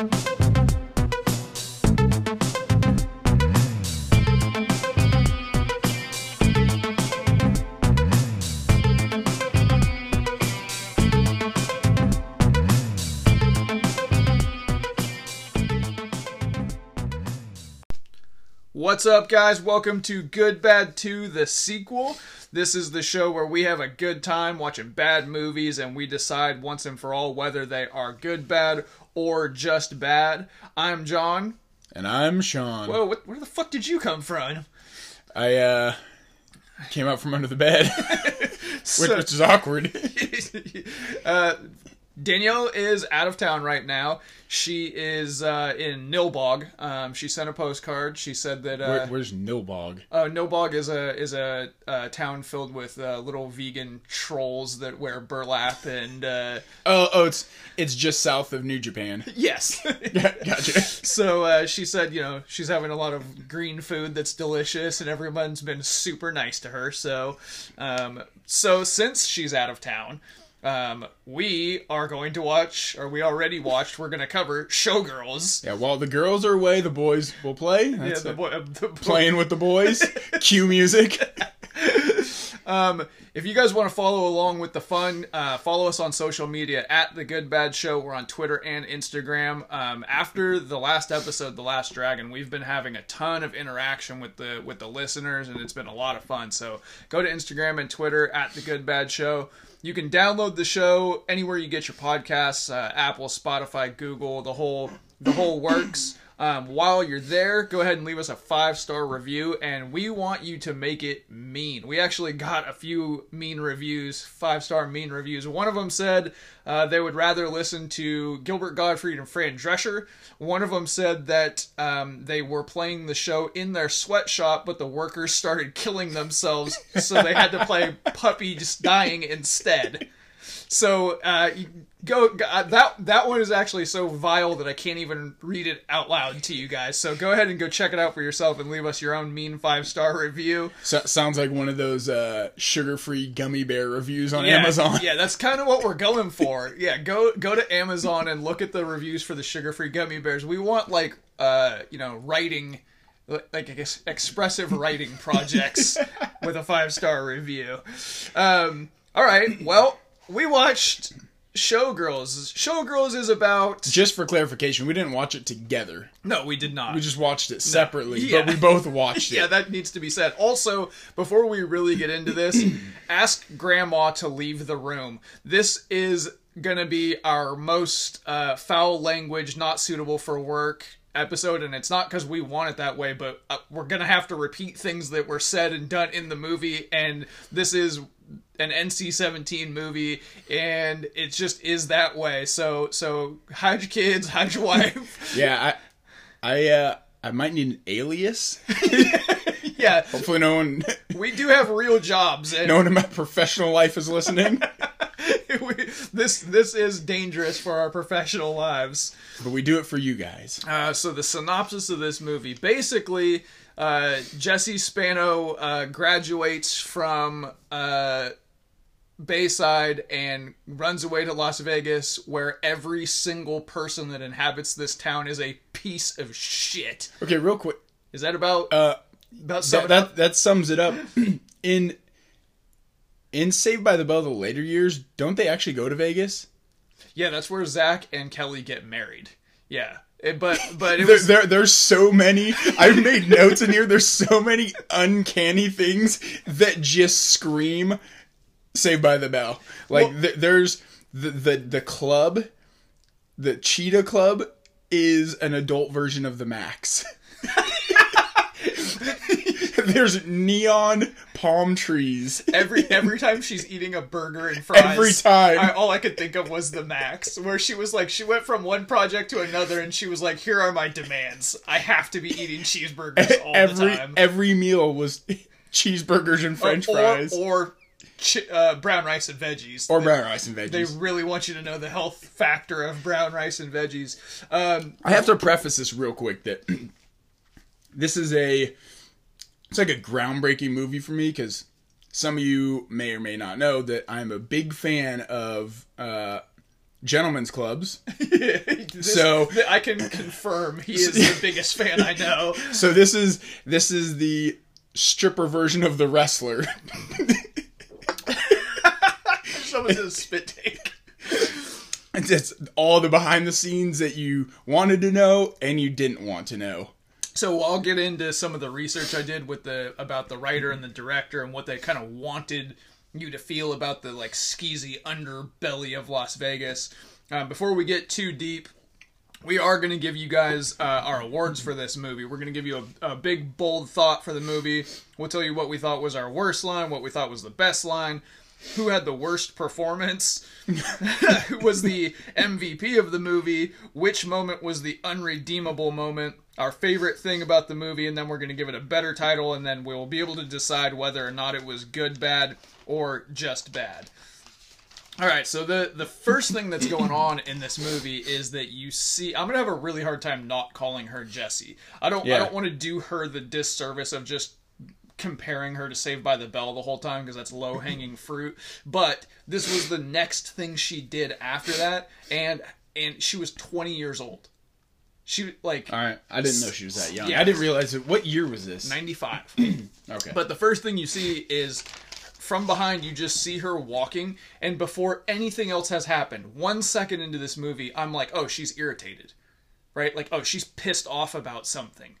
What's up, guys? Welcome to Good Bad 2, the sequel. This is the show where we have a good time watching bad movies and we decide once and for all whether they are good, bad, or just bad. I'm John. And I'm Sean. Whoa, what, where the fuck did you come from? I uh came out from under the bed, which, which is awkward. uh, Danielle is out of town right now. She is uh, in Nilbog. Um, she sent a postcard. She said that uh, Where, where's Nilbog? Uh, Nilbog is a is a, uh town filled with uh, little vegan trolls that wear burlap and uh, Oh, oh, it's it's just south of New Japan. yes. gotcha. so uh, she said, you know, she's having a lot of green food that's delicious, and everyone's been super nice to her. So, um, so since she's out of town. Um, we are going to watch, or we already watched. We're going to cover Showgirls. Yeah, while the girls are away, the boys will play. Yeah, the boy, uh, the boy- Playing with the boys. Cue music. Um, if you guys want to follow along with the fun, uh, follow us on social media at the Good Bad Show. We're on Twitter and Instagram. Um, after the last episode, The Last Dragon, we've been having a ton of interaction with the with the listeners, and it's been a lot of fun. So go to Instagram and Twitter at the Good Bad Show. You can download the show anywhere you get your podcasts: uh, Apple, Spotify, Google, the whole the whole works. Um, while you're there, go ahead and leave us a five star review, and we want you to make it mean. We actually got a few mean reviews, five star mean reviews. One of them said uh, they would rather listen to Gilbert Gottfried and Fran Drescher. One of them said that um, they were playing the show in their sweatshop, but the workers started killing themselves, so they had to play Puppy Just Dying instead. So uh, go uh, that that one is actually so vile that I can't even read it out loud to you guys. So go ahead and go check it out for yourself and leave us your own mean five star review. So, sounds like one of those uh, sugar-free gummy bear reviews on Yeah, Amazon. Yeah, that's kind of what we're going for. Yeah, go go to Amazon and look at the reviews for the sugar free gummy bears. We want like uh you know writing like I guess expressive writing projects with a five star review. Um, all right, well we watched Showgirls. Showgirls is about Just for clarification, we didn't watch it together. no, we did not. We just watched it separately, Yeah. but we both watched it. yeah, that needs to be said. Also, before we really get into this, ask grandma to leave the room. This is gonna be our most uh, foul language, not suitable for work episode, and it's not because we want it that way, but uh, we're gonna have to repeat things that were said and done in the movie, and this is an NC-17 movie, and it just is that way. So, so hide your kids, hide your wife. Yeah, I, I, uh, I might need an alias. yeah, Hopefully, no one, we do have real jobs, and no one in my professional life is listening. we, this this is dangerous for our professional lives. but we do it for you guys. Uh, so the synopsis of this movie, basically, uh, Jesse Spano uh, graduates from uh, Bayside and runs away to Las Vegas, where every single person that inhabits this town is a piece of shit. Okay, real quick. Is that about Uh, about that, that that sums it up. In in Saved by the Bell, the later years, don't they actually go to Vegas? Yeah, that's where Zach and Kelly get married. Yeah, It- but but it There, was there, there's so many. I've made notes in here. There's so many uncanny things that just scream Saved by the Bell. Like Well- th- there's the, the the club, the Cheetah Club is an adult version of the Max. there's neon palm trees. every every time she's eating a burger and fries. Every time. I, all I could think of was the Max, where she was like, she went from one project to another, and she was like, "Here are my demands. I have to be eating cheeseburgers all every the time, every meal was cheeseburgers and uh, French or, fries, or chi- uh, brown rice and veggies, or They- brown rice and veggies. They really want you to know the health factor of brown rice and veggies. Um, I have to preface this real quick that this is a it's like a groundbreaking movie for me because some of you may or may not know that I'm a big fan of uh, gentlemen's clubs. This- So- I can confirm he is the biggest fan I know. So this is this is the stripper version of the wrestler. Someone says spit take. It's all the behind the scenes that you wanted to know and you didn't want to know. So I'll get into some of the research I did with the about the writer and the director and what they kind of wanted you to feel about the like skeezy underbelly of Las Vegas. Um, before we get too deep, we are going to give you guys uh, our awards for this movie. We're going to give you a, a big bold thought for the movie. We'll tell you what we thought was our worst line, what we thought was the best line, who had the worst performance, who was the MVP of the movie, which moment was the unredeemable moment, our favorite thing about the movie, and then we're going to give it a better title, and then we'll be able to decide whether or not it was good, bad, or just bad. All right, so the the first thing that's going on in this movie is that you see I'm going to have a really hard time not calling her Jessie. I don't I don't want to do her the disservice of just comparing her to Saved by the Bell the whole time because that's low hanging fruit. But this was the next thing she did after that, and and she was 20 years old. She like All right, I didn't know she was that young. Yeah. I didn't realize it. What year was this? 95. Okay, But the first thing you see is from behind, you just see her walking, and before anything else has happened, one second into this movie, I'm like, oh, she's irritated. Right? Like, oh, she's pissed off about something.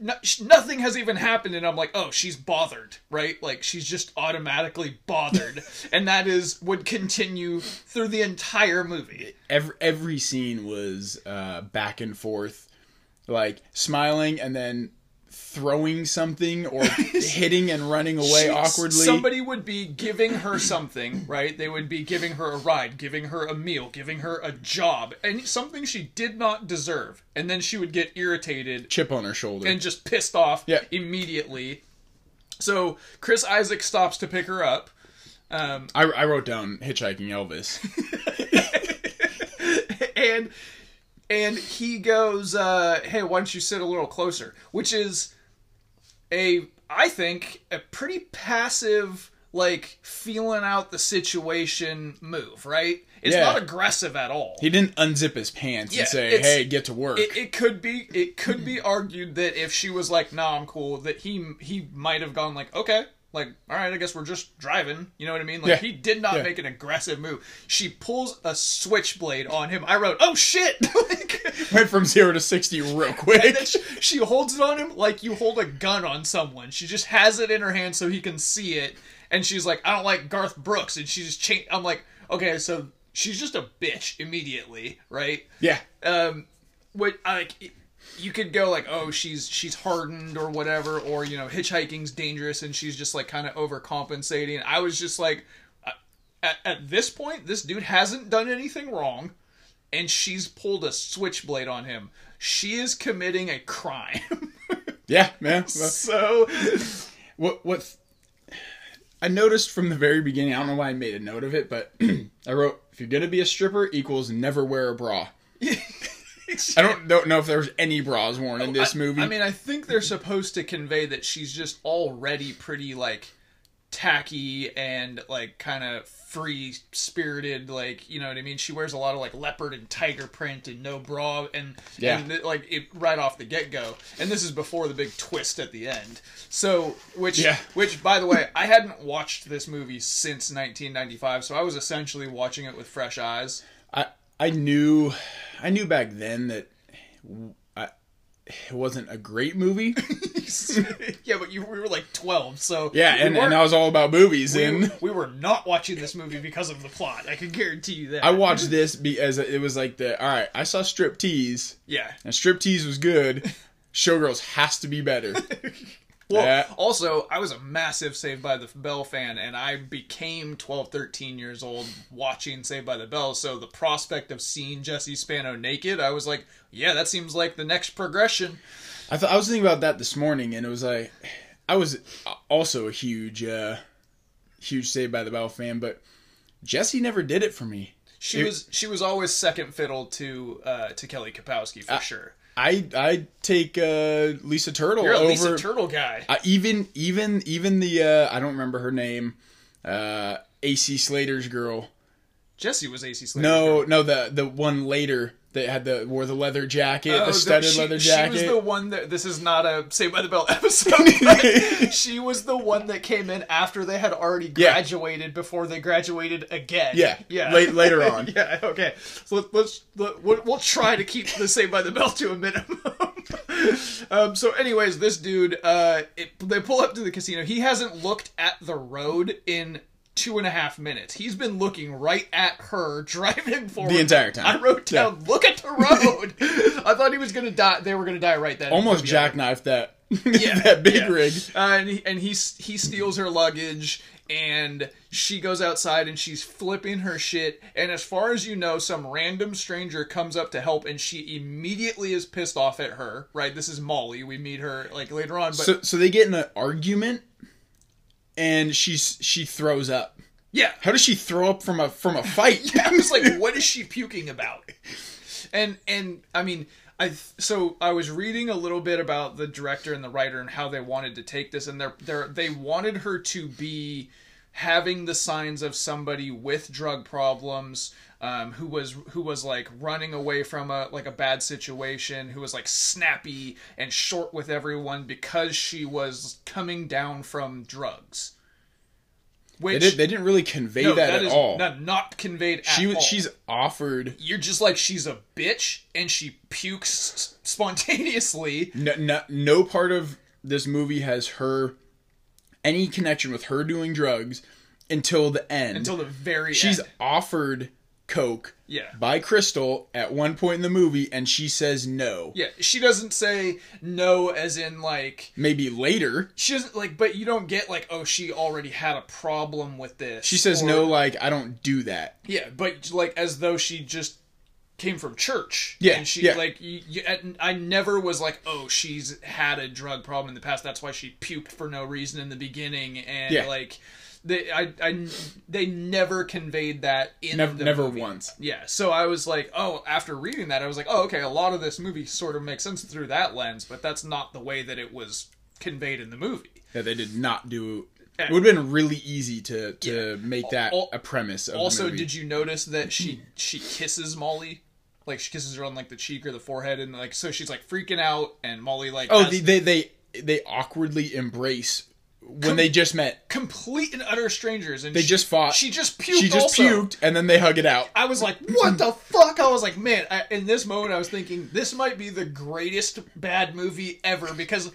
No- Nothing has even happened, and I'm like, oh, she's bothered, right? Like, she's just automatically bothered. and that is, would continue through the entire movie. every every scene was uh, back and forth, like smiling and then throwing something or hitting and running away She- awkwardly. Somebody would be giving her something, right? They would be giving her a ride, giving her a meal, giving her a job, and something she did not deserve. And then she would get irritated chip on her shoulder. and just pissed off Yeah. immediately. So Chris Isaak stops to pick her up. Um, I, I wrote down hitchhiking Elvis. and and he goes, uh, "Hey, why don't you sit a little closer?" Which is a, I think, a pretty passive, like feeling out the situation move. Right? It's Yeah. not aggressive at all. He didn't unzip his pants Yeah, and say, "Hey, get to work." it, it could be it could be argued that if she was like, "Nah, I'm cool," that he he might have gone like, "Okay." Like, all right, I guess we're just driving. You know what I mean? Like, Yeah. he did not Yeah. make an aggressive move. She pulls a switchblade on him. I wrote, "Oh shit!" like, Went from zero to sixty real quick. and then she, she holds it on him like you hold a gun on someone. She just has it in her hand so he can see it, and she's like, "I don't like Garth Brooks," and she just changed. I'm like, okay, so she's just a bitch immediately, right? yeah, um what I like you could go like oh she's she's hardened or whatever or you know hitchhiking's dangerous and she's just like kind of overcompensating i was just like uh, at, at this point this dude hasn't done anything wrong and she's pulled a switchblade on him she is committing a crime yeah, man. so What what I noticed from the very beginning, I don't know why I made a note of it, but I wrote if you're gonna be a stripper equals never wear a bra. I don't don't know if there was any bras worn in this I- movie. I mean, I think they're supposed to convey that she's just already pretty like tacky and like kind of free spirited like you know what i mean she wears a lot of like leopard and tiger print and no bra and Yeah. and like it right off the get-go and this is before the big twist at the end so which Yeah. which by the way i hadn't watched this movie since 1995 so i was essentially watching it with fresh eyes I knew I knew back then that I, it wasn't a great movie. yeah but you we were like 12 so Yeah, we and I was all about movies. we, and we were not watching this movie because of the plot. I can guarantee you that. I watched this because it was like the all right. I saw strip tease, yeah. and strip tease was good. Showgirls has to be better. Well, Yeah. also, I was a massive Saved by the Bell fan, and I became 12, 13 years old watching Saved by the Bell. So the prospect of seeing Jesse Spano naked, I was like, yeah, that seems like the next progression. I thought I was thinking about that this morning, and it was like I was also a huge, uh, huge Saved by the Bell fan, but Jesse never did it for me. She It- was she was always second fiddle to uh, to Kelly Kapowski for sure. I I take uh, Lisa Turtle You're a over Lisa Turtle guy. I, even even even the uh, I don't remember her name, uh, AC Slater's girl. Jesse was AC Slater's No, no, the the one later that had the wore the leather jacket, Oh, the studded she, leather She jacket. was the one that this is not a Saved by the Bell episode. she was the one that came in after they had already Yeah. graduated before they graduated again. Yeah, yeah. late- later on. yeah, okay. So let, let's let, we'll, we'll try to keep the Saved by the Bell to a minimum. um, so, anyways, this dude, uh, it, they pull up to the casino. He hasn't looked at the road in. Two and a half minutes. He's been looking right at her driving forward The entire time. I wrote down, "Look at the road." I thought he was gonna die. They were gonna die right then. Almost jackknifed that Yeah, that big yeah. rig. Uh, and he, and he he steals her luggage, and she goes outside and she's flipping her shit. And as far as you know, some random stranger comes up to help, and she immediately is pissed off at her. Right? This is Molly. We meet her like later on, but So so they get in an argument, and she's she throws up. yeah, How does she throw up from a from a fight? I was like, what is she puking about? And and I mean, I so I was reading a little bit about the director and the writer and how they wanted to take this, and they're they they wanted her to be having the signs of somebody with drug problems. Um, who was who was like running away from a like a bad situation who was like snappy and short with everyone because she was coming down from drugs They, which did, they didn't really convey no, that, that at all. not, not conveyed at she was all. she's offered You're just like she's a bitch and she pukes spontaneously. no, no, no part of this movie has her any connection with her doing drugs until the end. Until the very end. she's end. offered coke Yeah. by Crystal at one point in the movie, and she says no. Yeah, she doesn't say no as in like Maybe later she doesn't like but you don't get like oh she already had a problem with this. she says or- no, like I don't do that. Yeah, but like as though she just came from church. Yeah, and she yeah. like you, you, I never was like oh she's had a drug problem in the past. That's why she puked for no reason in the beginning and Yeah. like. They, I, I, they never conveyed that in Never, the never movie. once. Yeah, so I was like, oh, after reading that, I was like, oh, okay, a lot of this movie sort of makes sense through that lens, but that's not the way that it was conveyed in the movie. Yeah, they did not do. It would have been really easy to to make that a premise. Of Also, the movie. did you notice that she she kisses Molly? Like she kisses her on like the cheek or the forehead, and like so she's like freaking out, and Molly like Oh, has they, they they they awkwardly embrace when they just met. complete and utter strangers, and They she- just fought. She just puked. She just also. puked, and then they hug it out. I was like, what the fuck? I was like, man, I, in this moment, I was thinking, this might be the greatest bad movie ever because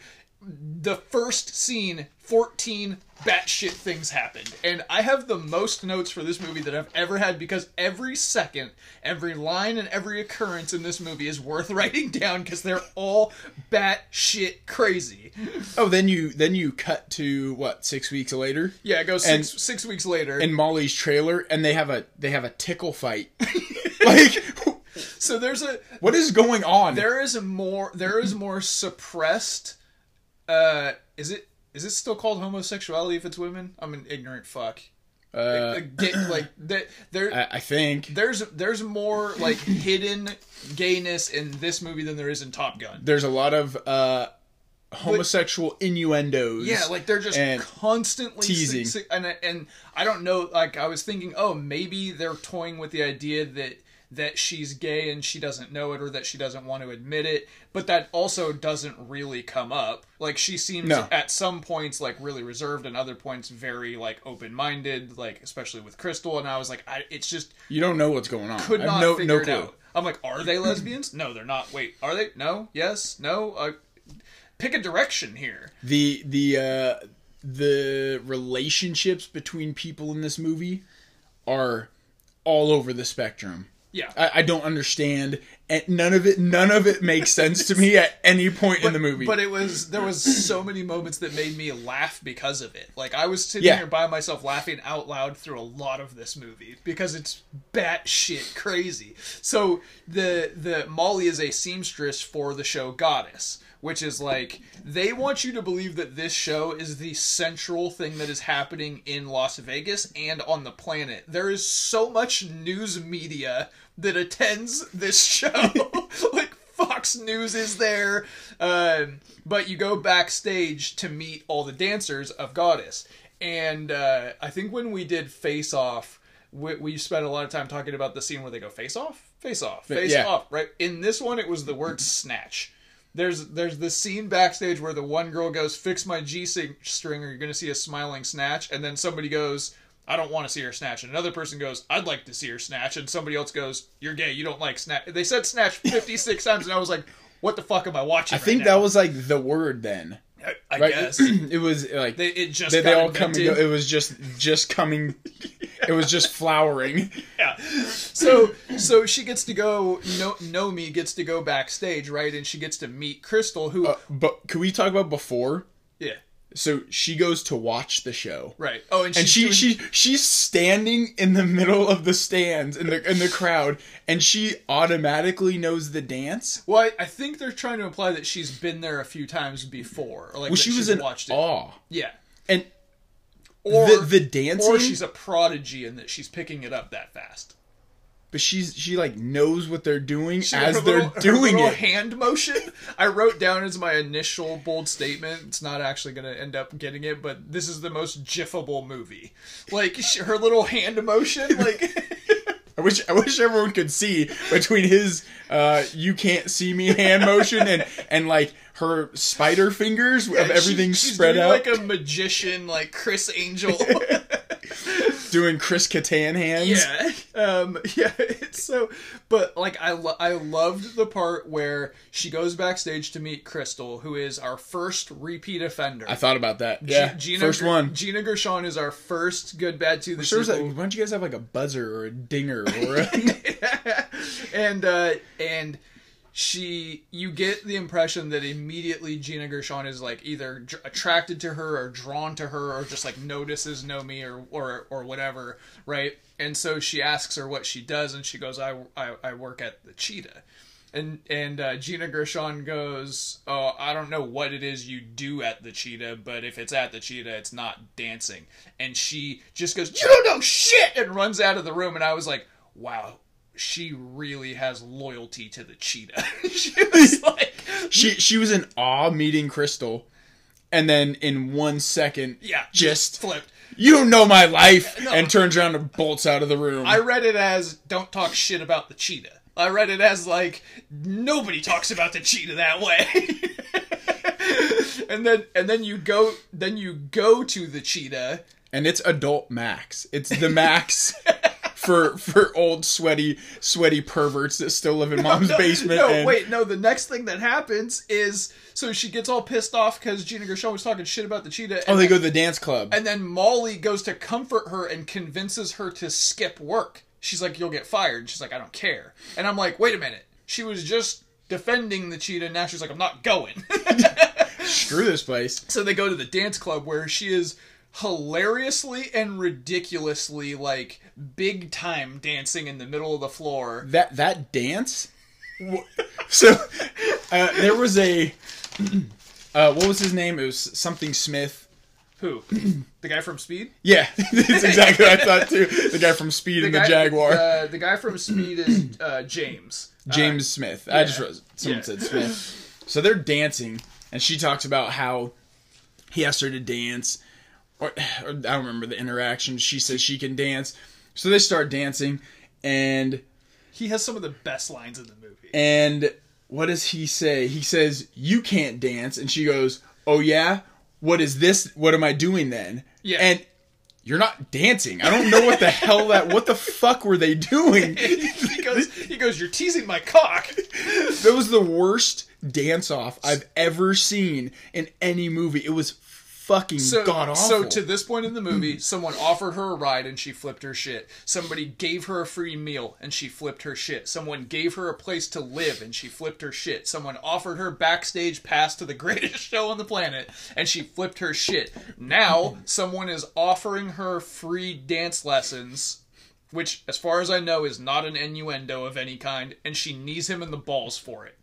the first scene, 14 batshit things happened. And I have the most notes for this movie that I've ever had because every second, every line, and every occurrence in this movie is worth writing down because they're all batshit crazy. Oh, then you then you cut to what six weeks later Yeah, it goes And- six, six weeks later. in Molly's trailer, and they have a they have a tickle fight. like, so there's a what is going on? there is a more there is more suppressed uh is it is this still called homosexuality if it's women i'm an ignorant fuck Uh, like, like that there I, I think there's there's more like hidden gayness in this movie than there is in top gun there's a lot of uh, homosexual innuendos. yeah like they're just and constantly teasing. si- si- and and i don't know like i was thinking oh maybe they're toying with the idea that that she's gay and she doesn't know it or that she doesn't want to admit it but that also doesn't really come up. Like she seems No. at some points like really reserved and other points very like open-minded like especially with crystal and i was like I, it's just you don't know what's going on. could not no figure no it clue. out. I'm like are they lesbians? No they're not. Wait are they? No? Yes? No? Uh, pick a direction here. The the uh the relationships between people in this movie are all over the spectrum yeah I, I don't understand and none of it none of it makes sense to me at any point in the movie But it was there was so many moments that made me laugh because of it. Like I was sitting Yeah. here by myself laughing out loud through a lot of this movie because it's batshit crazy. So the the Molly is a seamstress for the show Goddess, which is like they want you to believe that this show is the central thing that is happening in Las Vegas and on the planet. There is so much news media that attends this show. like Fox News is there. Um, but you go backstage to meet all the dancers of Goddess. And uh, I think when we did Face Off, we, we spent a lot of time talking about the scene where they go face off, face off, face yeah. off. Right in this one, it was the word snatch. There's there's this scene backstage where the one girl goes, "Fix my G string, or you're gonna see a smiling snatch," and then somebody goes. I don't want to see her snatch. And another person goes, I'd like to see her snatch. And somebody else goes, You're gay. You don't like snatch. They said snatch 56 times. And I was like, What the fuck am I watching? I think that was like the word then. I, I Right? guess. it was like they, it just they, they all come and invented. go. It was just just coming. it was just flowering. Yeah. So so she gets to go. No, Nomi gets to go backstage, right? And she gets to meet Crystal, who Uh, but can we talk about before? yeah, So she goes to watch the show. right. Oh, and, And she doing- she she's standing in the middle of the stands in the in the crowd, and she automatically knows the dance. Well, I, I think they're trying to imply that she's been there a few times before. Or like Well, she was in watched it. awe, Yeah. and Or the the dancing. or she's a prodigy in that she's picking it up that fast. But she's she like knows what they're doing She- as they're little- her doing little it. hand motion. I wrote down as my initial bold statement. It's not actually going to end up getting it, but this is the most jiffable movie. Like sh- her little hand motion, like I wish I wish everyone could see between his uh you can't see me hand motion and and like her spider fingers of everything she- spread out like a magician, like Criss Angel. doing Chris Kattan hands. yeah, um, yeah. It's so, but like I, lo- I loved the part where she goes backstage to meet Crystal, who is our first repeat offender. I thought about that. Yeah, Gina, first Ger- one. Gina Gershon is our first good bad to the Sure, why don't you guys have like a buzzer or a dinger or a and uh and she you get the impression that immediately Gina Gershon is like either attracted to her or drawn to her or just like notices Nomi or or or whatever, right? And so she asks her what she does and she goes I I, I work at the Cheetah. And and uh, Gina Gershon goes, "Oh, I don't know what it is you do at the cheetah, but if it's at the cheetah, it's not dancing." And she just goes, "You don't know shit!" and runs out of the room. And I was like, "Wow, she really has loyalty to the cheetah." she was like, she she was in awe meeting Crystal, and then in one second, "Yeah, just flipped." you don't know my life, and turns around and bolts out of the room. I read it as "Don't talk shit about the cheetah." I read it as like nobody talks about the cheetah that way. and then and then you go then you go to the cheetah and it's adult max. It's the max for for old sweaty sweaty perverts that still live in mom's basement. No, and wait, no. The next thing that happens is so she gets all pissed off because Gina Gershon was talking shit about the cheetah. Oh, and they then, go to the dance club. And then Molly goes to comfort her and convinces her to skip work. She's like, "You'll get fired." She's like, "I don't care." And I'm like, "Wait a minute." She was just defending the cheetah. Now she's like, "I'm not going." Screw this place. so they go to the dance club where she is hilariously and ridiculously like big time dancing in the middle of the floor. That that dance. So uh, there was a uh, what was his name? It was something Smith. Who? the guy from Speed? Yeah, that's exactly what I thought too. The guy from Speed and the Jaguar, Uh, the guy from Speed is uh, James. James Smith. I just wrote someone Yeah. said Smith. So they're dancing, and she talks about how he asked her to dance, or, or I don't remember the interaction. She says she can dance, so they start dancing, and He has some of the best lines in the movie. and what does he say? He says you can't dance, and she goes, "Oh yeah, what is this? What am I doing then?" Yeah. and. You're not dancing. I don't know what the hell that. What the fuck were they doing? he goes, he goes, "You're teasing my cock." That was the worst dance off I've ever seen in any movie. It was fucking So, god awful. so to this point in the movie, someone offered her a ride and she flipped her shit. Somebody gave her a free meal and she flipped her shit. Someone gave her a place to live and she flipped her shit. Someone offered her backstage pass to the greatest show on the planet and she flipped her shit. Now, someone is offering her free dance lessons. Which, as far as I know, is not an innuendo of any kind, and she knees him in the balls for it.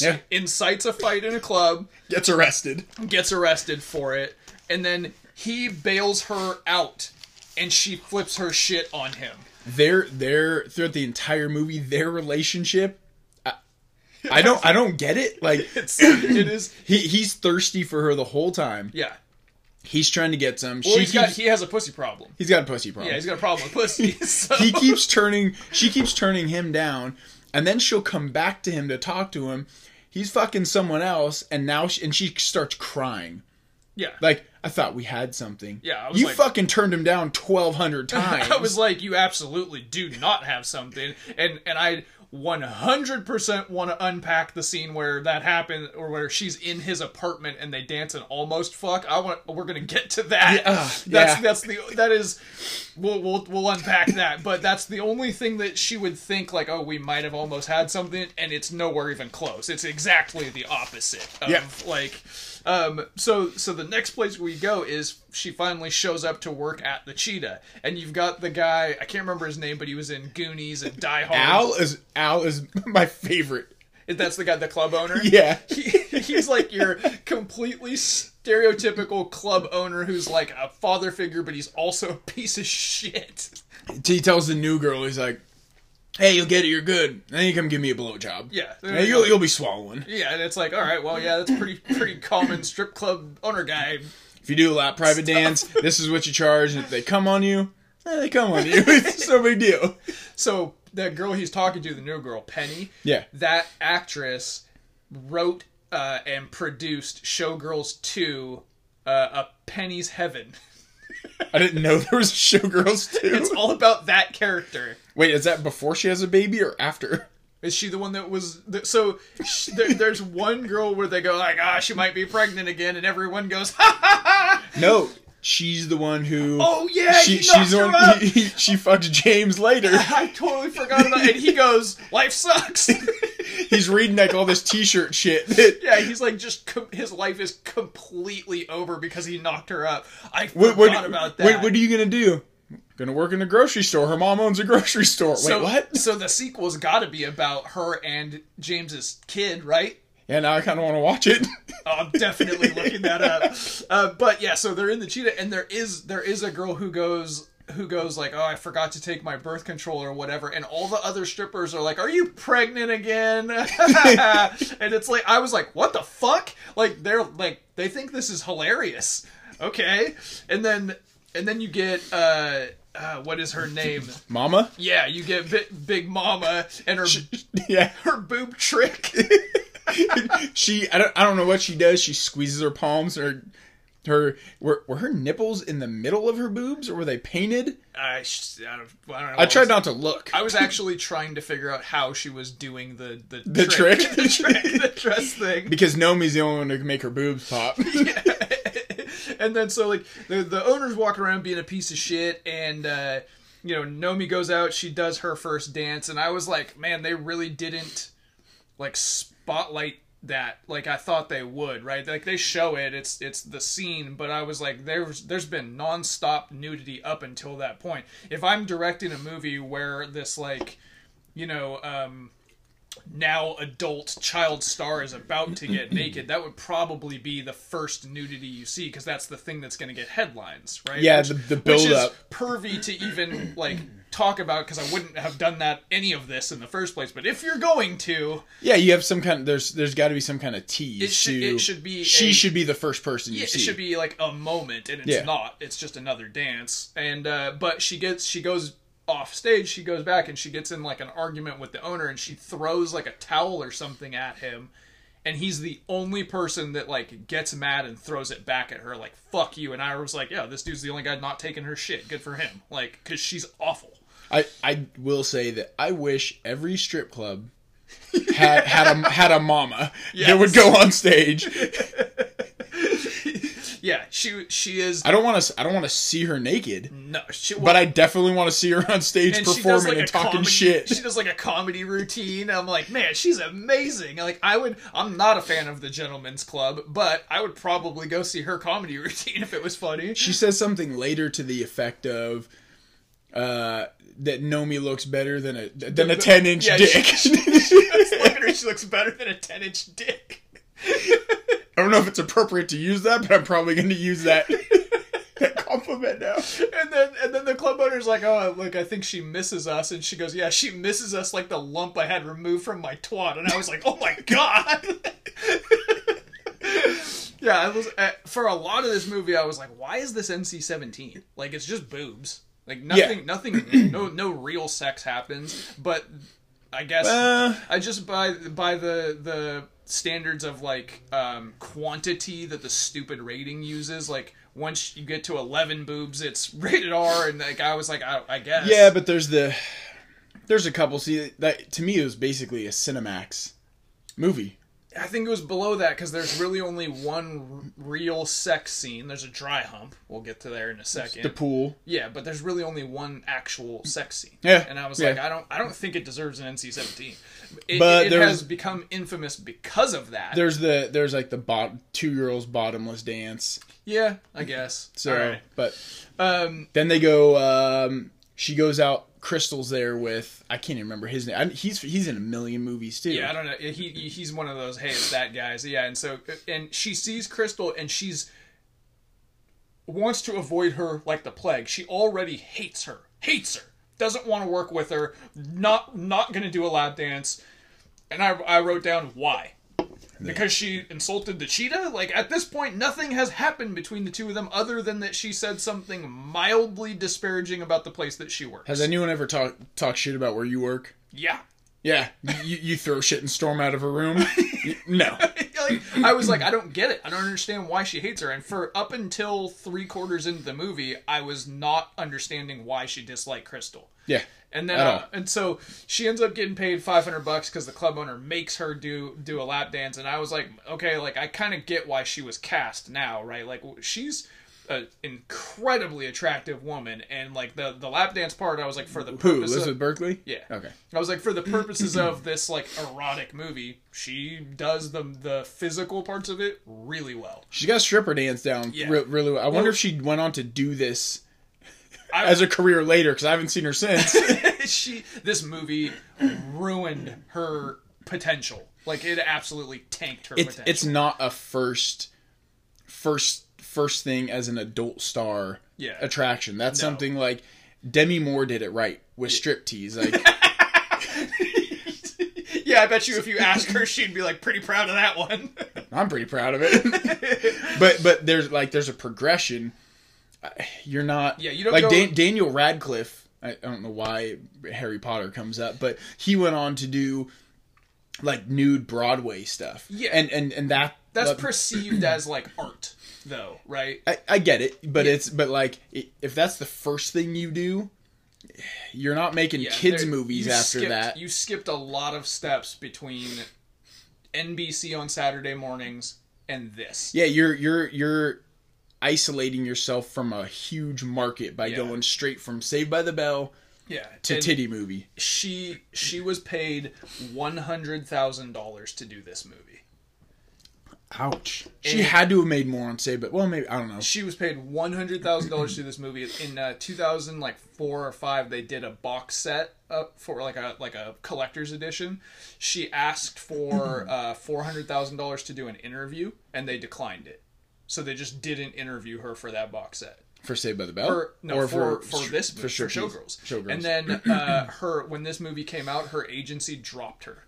Yeah. Incites a fight in a club, gets arrested. gets arrested for it, and then he bails her out, and she flips her shit on him. Their their throughout the entire movie, their relationship. I, I don't I don't get it. Like It's it is he he's thirsty for her the whole time. yeah. He's trying to get some. Well, she he's got, he has a pussy problem. he's got a pussy problem. Yeah, he's got a problem with pussy. So. he keeps turning she keeps turning him down and then she'll come back to him to talk to him. He's fucking someone else and now she, and she starts crying. Yeah. like i thought we had something. Yeah, I was you like- fucking turned him down 1200 times I was like, you absolutely do not have something, and and I 100% want to unpack the scene where that happened, or where she's in his apartment and they dance and almost fuck. I want, we're gonna get to that. Yeah, uh, that's yeah. that's the that is, we'll we'll we'll unpack that. But that's the only thing that she would think like, oh, we might have almost had something, and it's nowhere even close. It's exactly the opposite of Yeah. like. Um, so so the next place we go is she finally shows up to work at the Cheetah, and you've got the guy I can't remember his name, but he was in Goonies and Die Hard. al is al is my favorite That's the guy, the club owner. yeah He, he's like your completely stereotypical club owner who's like a father figure, but he's also a piece of shit. he tells the new girl he's like hey you'll get it you're good and then you come give me a blowjob Yeah. yeah, you'll, you'll be swallowing Yeah, and it's like, all right, well, yeah, that's pretty pretty common strip club owner guy. if you do a lap private dance this is what you charge and if they come on you eh, they come on you it's no big deal So that girl he's talking to, the new girl, Penny. Yeah. That actress wrote uh, and produced Showgirls 2, uh, A Penny's Heaven. I didn't know there was Showgirls 2. It's all about that character. Wait, is that before she has a baby or after? Is she the one that was so? Sh- there, there's one girl where they go like, "Ah, she might be pregnant again," and everyone goes, "Ha ha ha!" No, she's the one who. Oh yeah, she, he she's the one. up. He, he- she fucked James later. I totally forgot about it. And he goes, "Life sucks." He's reading like all this T-shirt shit. that- yeah, he's like just com- his life is completely over because he knocked her up. I What, forgot what, about that. what, what are you gonna do? Gonna work in a grocery store. Her mom owns a grocery store. Wait, so what? So the sequel's got to be about her and James's kid, right? Yeah, now I kind of want to watch it. Oh, I'm definitely looking that up. Uh, but yeah, so they're in the cheetah, and there is there is a girl who goes who goes like, "Oh, I forgot to take my birth control or whatever," and all the other strippers are like, "Are you pregnant again?" and it's like I was like, "What the fuck?" Like they're like they think this is hilarious. Okay, and then and then you get uh, uh what is her name? Mama. Yeah, you get Bi- Big Mama and her Yeah. her boob trick. she. I don't. I don't know what she does. She squeezes her palms. Her. Her were, were her nipples in the middle of her boobs or were they painted? I, I, don't, I don't know. I tried not to look. I was actually trying to figure out how she was doing the the, The trick? the trick, the dress thing. because Nomi's the only one who can make her boobs pop. and then so like the the owner's walking around being a piece of shit, and uh, you know Nomi goes out, she does her first dance, and I was like, man, they really didn't like spotlight that like I thought they would, right? Like they show it, it's it's the scene, but I was like, there's there's been nonstop nudity up until that point. If I'm directing a movie where this like, you know, um, now adult child star is about to get naked, that would probably be the first nudity you see because that's the thing that's going to get headlines, right? Yeah, the- the build which is pervy to even like talk about because I wouldn't have done that any of this in the first place. But if you're going to, yeah, you have some kind. Of, there's there's got to be some kind of tease. It should- to- it should be She a- should be the first person you yeah, it should be like a moment, and it's Yeah. not. It's just another dance. And uh, but she gets she goes off stage. She goes back and she gets in like an argument with the owner, and she throws like a towel or something at him. And he's the only person that like gets mad and throws it back at her, like "fuck you." And I was like, "Yeah, this dude's the only guy not taking her shit. Good for him." Like, because she's awful. I I will say that I wish every strip club had had a had a mama that would go on stage. Yeah, she she is. I don't want to I don't want to see her naked, No, she, but I definitely want to see her on stage and performing like and talking comedy, shit. She does like a comedy routine. I'm like, man, she's amazing. Like, I would. I'm not a fan of the Gentleman's Club, but I would probably go see her comedy routine if it was funny. She says something later to the effect of uh, that Nomi looks better than a than a ten inch Yeah, dick. She, look at her, she looks better than a 10 inch dick. I don't know if it's appropriate to use that, but I'm probably going to use that, that compliment now. And then and then the club owner's like, oh, look, I think she misses us. And she goes, yeah, she misses us like the lump I had removed from my twat. And I was like, oh my god. yeah, I was uh, for a lot of this movie. I was like, why is this NC seventeen? Like, it's just boobs. Like nothing, nothing, no, no real sex happens. But I guess Uh. I just by by the the standards of like um, quantity that the stupid rating uses. Like once you get to eleven boobs, it's rated R, and like I was like, I, I guess. Yeah, but there's the there's a couple. See, that to me it was basically a Cinemax movie. I think it was below that because there's really only one r- real sex scene. There's a dry hump. We'll get to there in a second. The pool. Yeah, but there's really only one actual sex scene. Yeah, and I was yeah. like, I don't, I don't think it deserves an NC-17. It, But it has become infamous because of that. There's the there's like the bot two girls bottomless dance. yeah, I guess. So, right. but Um, then they go. Um, she goes out. Crystal's there with I can't even remember his name. I, he's he's in a million movies too. yeah, I don't know. He he- he's one of those. Hey, it's that guys. Yeah, and so and she sees Crystal and she's wants to avoid her like the plague. She already hates her. Hates her. Doesn't want to work with her. Not not going to do a lap dance. And I I wrote down why. Because she insulted the cheetah? Like, at this point, nothing has happened between the two of them other than that she said something mildly disparaging about the place that she works. Has anyone ever talk talk shit about where you work? yeah. Yeah, you, you throw shit and storm out of a room. no, like, I was like, I don't get it. I don't understand why she hates her. And for up until three quarters into the movie, I was not understanding why she disliked Crystal. yeah, And then, uh, and so she ends up getting paid five hundred bucks because the club owner makes her do do a lap dance. And I was like, okay, like I kind of get why she was cast now, right? Like she's an incredibly attractive woman, and like the the lap dance part, I was like, for the who purpose Elizabeth of, Berkley? yeah, Okay. I was like, for the purposes of this like erotic movie, she does the the physical parts of it really well. She's got stripper dance down Yeah. re- really well. I wonder Well- if she went on to do this I, as a career later because I haven't seen her since. she this movie ruined her potential. Like it absolutely tanked her it's potential. it's not a first first first thing as an adult star Yeah. attraction. That's No. something like Demi Moore did it right with striptease. Like yeah, I bet you if you ask her, she'd be like pretty proud of that one. I'm pretty proud of it. but but there's like there's a progression. You're not Yeah, you don't like go- Dan- Daniel Radcliffe. I, I don't know why Harry Potter comes up, but he went on to do like nude Broadway stuff. Yeah. and and and that That's that- perceived as like art, though, right? I, I get it, but it's but like if that's the first thing you do, you're not making Yeah, kids movies after skipped- that. You skipped a lot of steps between NBC on Saturday mornings and this. yeah, you're you're you're isolating yourself from a huge market by Yeah. going straight from Saved by the Bell Yeah, to and titty movie. She she was paid one hundred thousand dollars to do this movie. Ouch. She And- had to have made more on Saved, but well, maybe I don't know. She was paid one hundred thousand dollars to this movie. In uh, two thousand like four or five, they did a box set up for like a like a collector's edition. She asked for uh, four hundred thousand dollars to do an interview, and they declined it. So they just didn't interview her for that box set. For Saved by the Bell, Or no, for for, this for for, sure Showgirls. Showgirls. And then uh, her when this movie came out, her agency dropped her.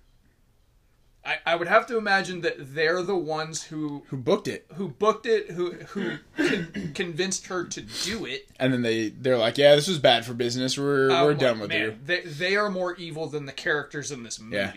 I, I would have to imagine that they're the ones who who booked it, who booked it, who who con- convinced her to do it. and then they they're like, yeah, this was bad for business. We're I'm we're done with man, you. They, they are more evil than the characters in this movie. Yeah.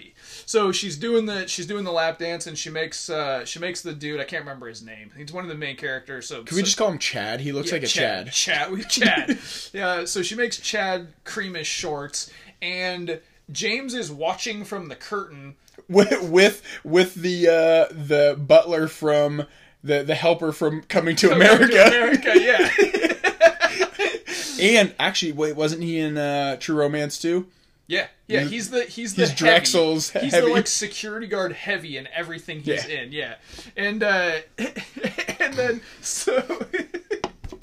So she's doing the she's doing the lap dance and she makes uh she makes the dude I can't remember his name. He's one of the main characters. So Can we just call him Chad? He looks like a Chad. Chad. We Chad. yeah. So she makes Chad cream his shorts, and James is watching from the curtain. With with with the uh the butler from the the helper from Coming to America. To America, yeah. And actually, wait, wasn't he in uh True Romance too? Yeah, yeah, he's the he's the He's heavy. Drexel's He's the like security guard heavy in everything he's Yeah. in. Yeah, and uh and then so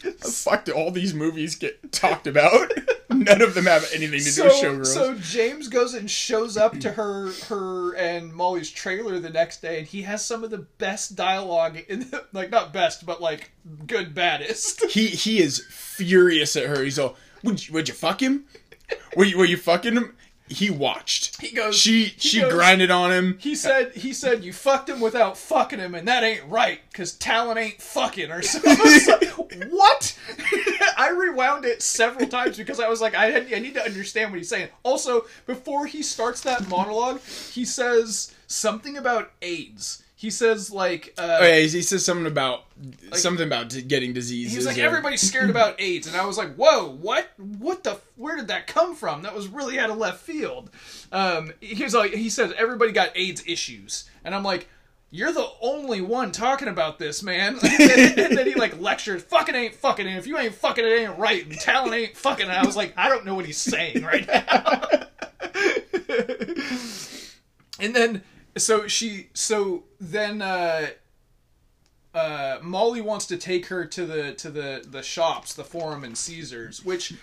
Fuck, do all these movies get talked about? None of them have anything to do so with Showgirls. so James goes and shows up to her her and Molly's trailer the next day, and he has some of the best dialogue in the, like not best, but like good baddest. he he is furious at her. He's all, would you, would you fuck him? Were you, were you fucking him? He watched. He goes. She he she goes- grinded on him. He said, "He said you fucked him without fucking him, and that ain't right, cause talent ain't fucking." Or something. I was like, what? I rewound it several times because I was like, I, had, I need to understand what he's saying. Also, before he starts that monologue, he says something about AIDS. He says like, uh, Oh, yeah, he says something about something about getting diseases. He's like or- everybody's scared about AIDS, and I was like, "Whoa, what? What the? Where did that come from? That was really out of left field." Um, he was like, he says everybody got AIDS issues, and I'm like, "You're the only one talking about this, man." and, then, and then he like lectures, "Fucking ain't fucking, and if you ain't fucking, it ain't right, and talent ain't fucking." And I was like, I don't know what he's saying right now. and then so she so then uh uh, Molly wants to take her to the to the the shops, the Forum and Caesars, which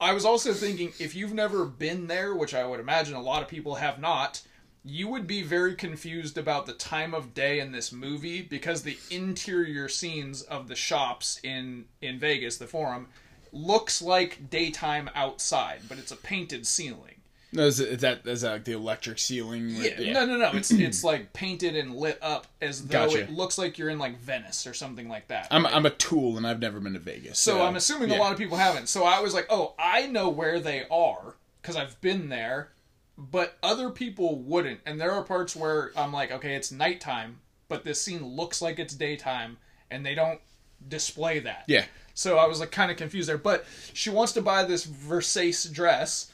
I was also thinking if you've never been there, which I would imagine a lot of people have not, you would be very confused about the time of day in this movie because the interior scenes of the shops in in Vegas, the Forum, looks like daytime outside, but it's a painted ceiling. No, is, it- is that is that like the electric ceiling? Yeah, no, no, no. It's it's like painted and lit up as though Gotcha. it looks like you're in like Venice or something like that. I'm I'm a tool and I've never been to Vegas. So I'm assuming yeah. a lot of people haven't. So I was like, oh, I know where they are because I've been there, but other people wouldn't. And there are parts where I'm like, okay, it's nighttime, but this scene looks like it's daytime, and they don't display that. Yeah. So I was like kind of confused there. But she wants to buy this Versace dress,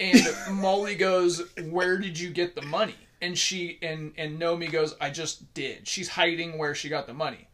and Molly goes, "Where did you get the money?" And she and and Nomi goes, "I just did." She's hiding where she got the money.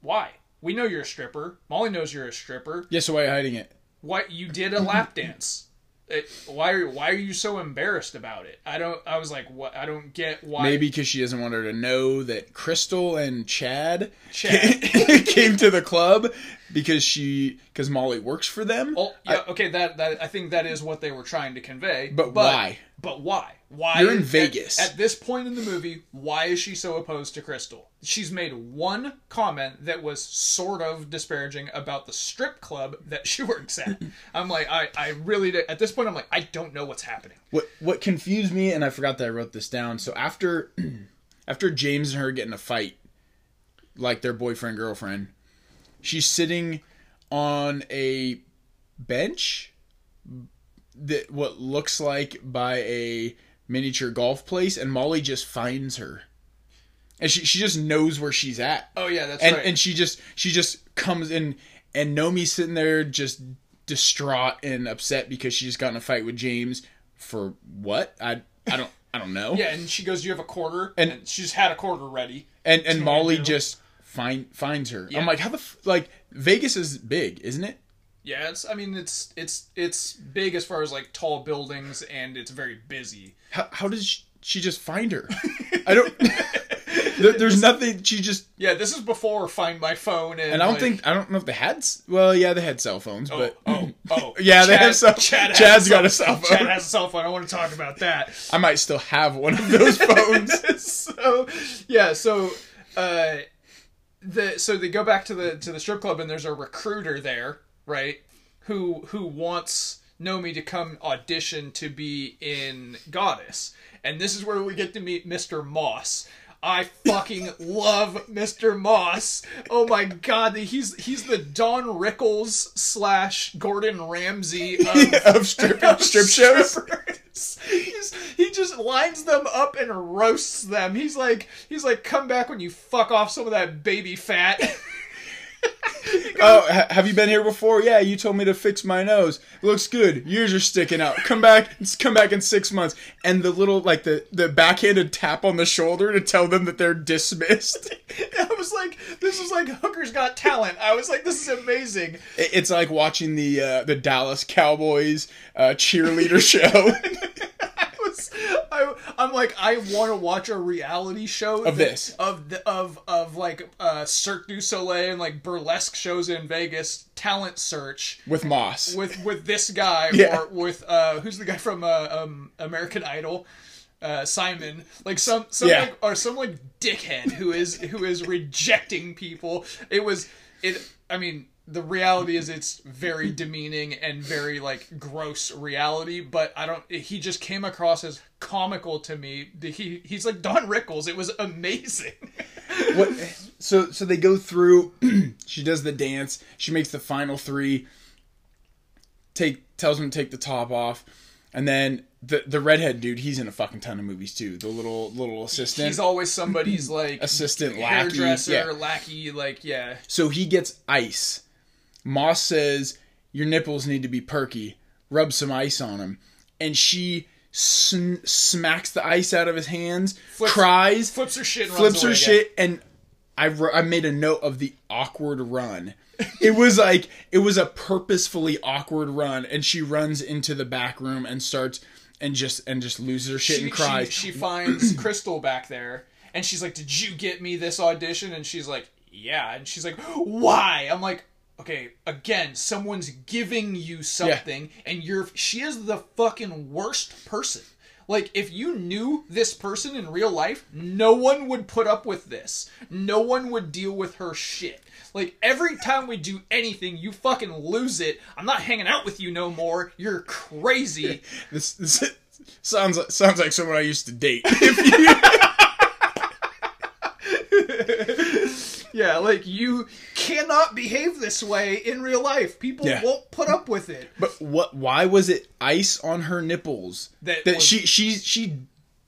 Why? We know you're a stripper. Molly knows you're a stripper. Yeah, so why are you hiding it? What you did a lap dance? It, why are why are you so embarrassed about it? I don't. I was like, what? I don't get why. Maybe because she doesn't want her to know that Crystal and Chad, Chad. came to the club because she because Molly works for them. Oh, yeah, okay. That that I think that is what they were trying to convey. But why? But why? Why? You're in at- Vegas. At, this point in the movie. Why is she so opposed to Crystal? She's made one comment that was sort of disparaging about the strip club that she works at. I'm like, I I really did- at this point I'm like, I don't know what's happening. What what confused me, and I forgot that I wrote this down. So after after James and her get in a fight, like their boyfriend girlfriend, she's sitting on a bench that what looks like by a miniature golf place, and Molly just finds her, and she she just knows where she's at Oh yeah, that's and right. and she just she just comes in and Nomi's sitting there just distraught and upset because she just got in a fight with James for what I I don't I don't know yeah, and she goes, "Do you have a quarter?" And- And, she's had a quarter ready. and and Molly just find finds her Yeah. I'm like how the f- like Vegas is big isn't it Yeah, it's. I mean, it's it's it's big as far as like tall buildings, and it's very busy. how how does she, she just find her I don't there, there's nothing she just Yeah, this is before Find My Phone, and and I don't like- think I don't know if they had well yeah they had cell phones Oh, but oh, oh. Yeah, they have cell- Chad has Chad's a got a cell- cell phone. Chad has a cell phone. I want to talk about that. I might still have one of those phones so yeah, so uh, the so they go back to the to the strip club, and there's a recruiter there, right? Who who wants Nomi to come audition to be in Goddess, and this is where we get to meet Mr. Moss. I fucking love Mr. Moss. Oh my god, he's he's the Don Rickles slash Gordon Ramsay of, of strip strip shows. He's, he just lines them up and roasts them. He's like, he's like, come back when you fuck off some of that baby fat. Oh, ha- have you been here before? Yeah, you told me to fix my nose. Looks good. Yours are sticking out. Come back. Come back in six months. And the little like the the backhanded tap on the shoulder to tell them that they're dismissed. I was like, this is like Hooker's Got Talent. I was like, this is amazing. It's like watching the uh, the Dallas Cowboys uh, cheerleader show I I'm like, I want to watch a reality show Of that- this. of the, of of like uh, Cirque du Soleil and like burlesque shows in Vegas, talent search. with Moss. with with this guy Yeah. or with uh who's the guy from uh, um American Idol uh Simon like some some Yeah. like or some like dickhead who is who is rejecting people it was it I mean the reality is it's very demeaning and very like gross reality but i don't he just came across as comical to me. He he's like don rickles. It was amazing. What so so they go through she does the dance. She makes the final three. Take tells him to take the top off. And then the the redhead dude he's in a fucking ton of movies too. The little little assistant. He's always somebody's like assistant lackey. hairdresser yeah. lackey like yeah. So he gets ice moss says your nipples need to be perky rub some ice on them and she sm- smacks the ice out of his hands Flips- cries flips her shit and flips runs her away, shit and I, I made a note of the awkward run it was like it was a purposefully awkward run and she runs into the back room and starts and just and just loses her shit she, and cries She, she finds Crystal back there, and she's like, "Did you get me this audition?" And she's like, "Yeah." And she's like, "Why?" I'm like, "Okay, again, someone's giving you something, and you're she is the fucking worst person." Like, if you knew this person in real life, no one would put up with this. No one would deal with her shit. Like, every time we do anything, you fucking lose it. I'm not hanging out with you no more. You're crazy. this, this sounds like sounds like someone I used to date If you- Yeah, like you cannot behave this way in real life. People Yeah. won't put up with it. but what why was it ice on her nipples That that was- she she she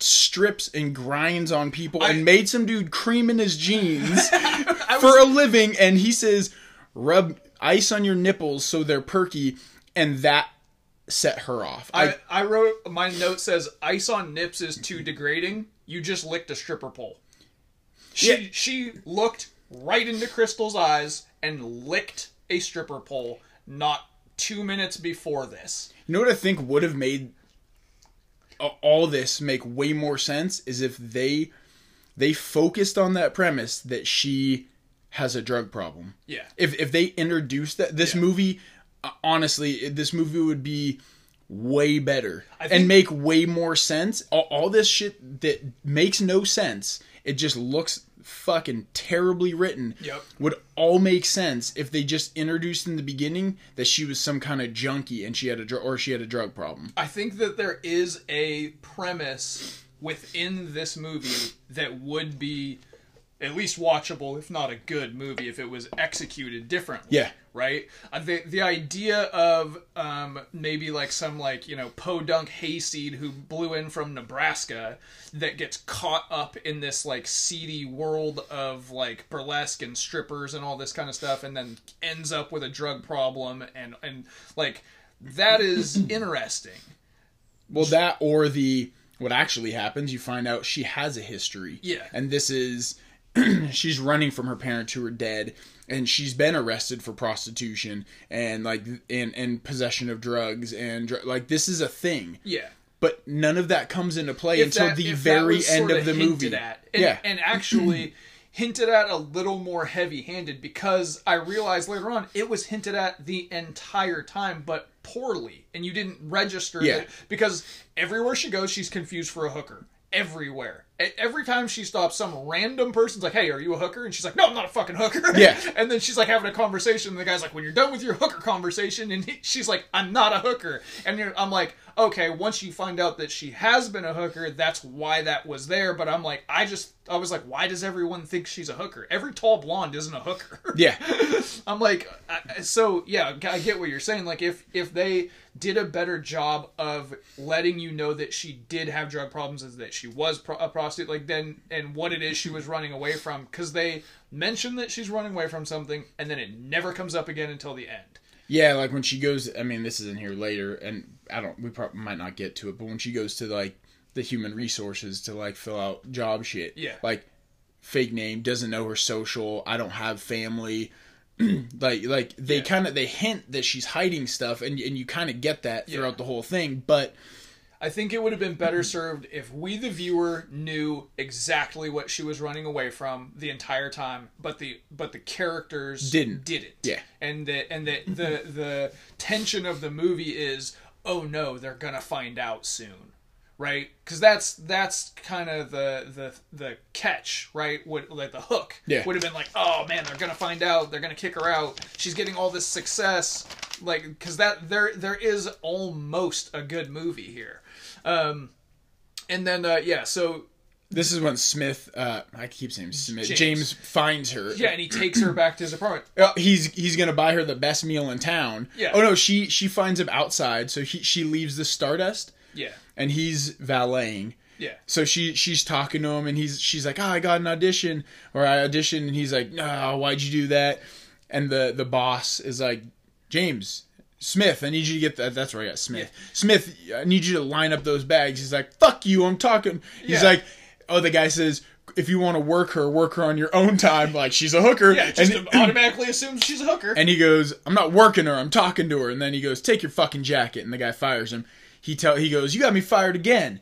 strips and grinds on people I- and made some dude cream in his jeans for a living and he says rub ice on your nipples so they're perky and that set her off I, I wrote my note says ice on nips is too degrading. You just licked a stripper pole. She Yeah. she looked right into Crystal's eyes and licked a stripper pole not two minutes before this. You know what I think would have made all this make way more sense is if they they focused on that premise that she has a drug problem. Yeah. If if they introduced that this Yeah. movie uh, honestly this movie would be way better think- and make way more sense. All, all this shit that makes no sense. It just looks fucking terribly written. Yep. Would all make sense if they just introduced in the beginning that she was some kind of junkie and she had a dr- or she had a drug problem. I think that there is a premise within this movie that would be at least watchable, if not a good movie, if it was executed differently. Yeah. Right. Uh, the the idea of um, maybe like some like you know podunk hayseed who blew in from Nebraska that gets caught up in this like seedy world of like burlesque and strippers and all this kind of stuff, and then ends up with a drug problem and and like that is interesting. Well, that or the what actually happens, you find out she has a history. Yeah. And this is she's running from her parents who are dead and she's been arrested for prostitution and like and and possession of drugs and dr- like this is a thing. Yeah. But none of that comes into play If until that- the very end of the movie. At, and, yeah. and actually hinted at a little more heavy-handed because I realized later on it was hinted at the entire time, but poorly, and you didn't register Yeah. that because everywhere she goes, she's confused for a hooker. Everywhere, every time she stops, some random person's like, "Hey, are you a hooker?" And she's like, "No, I'm not a fucking hooker." Yeah. and then she's like having a conversation, and the guy's like, "When you're done with your hooker conversation," and he, she's like, "I'm not a hooker," and you're, I'm like, "Okay." Once you find out that she has been a hooker, that's why that was there. But I'm like, I just, I was like, why does everyone think she's a hooker? Every tall blonde isn't a hooker. yeah. I'm like, I- so yeah, I get what you're saying. Like, if if they did a better job of letting you know that she did have drug problems, is that she was pro- a prostitute, like then and what it is she was running away from, because they mention that she's running away from something, and then it never comes up again until the end. Yeah, like when she goes. I mean, this is in here later, and I don't. We probably might not get to it, but when she goes to like the human resources to like fill out job shit, Yeah. like fake name, doesn't know her social. I don't have family. like, like they Yeah. kind of they hint that she's hiding stuff, and and you kind of get that throughout Yeah. the whole thing. But I think it would have been better served if we, the viewer, knew exactly what she was running away from the entire time, but the but the characters Didn't. didn't. Yeah. and the and that the the tension of the movie is, oh no, they're gonna find out soon, right? Because that's that's kind of the the the catch, right? Would like the hook Yeah. would have been like, oh man, they're gonna find out, they're gonna kick her out. She's getting all this success, like because that there there is almost a good movie here, um, and then uh, yeah, so This is when Smith, uh, I keep saying Smith, James. James, finds her. yeah, and he takes her back to his apartment. Uh, he's he's gonna buy her the best meal in town. Yeah. Oh no, she she finds him outside, so he she leaves the Stardust, Yeah, and he's valeting. yeah, So she she's talking to him, and he's she's like, "Oh, I got an audition, or I auditioned," and he's like, "No, why'd you do that?" And the the boss is like, "James Smith, I need you to get that. That's right, yeah, Smith. Smith, I need you to line up those bags." He's like, "Fuck you, I'm talking." He's Yeah. like, "Oh, the guy says." If you want to work her, work her on your own time. Like she's a hooker. yeah. Just and, automatically assumes she's a hooker. and he goes, "I'm not working her. I'm talking to her." And then he goes, "Take your fucking jacket." And the guy fires him. He tell he goes, "You got me fired again."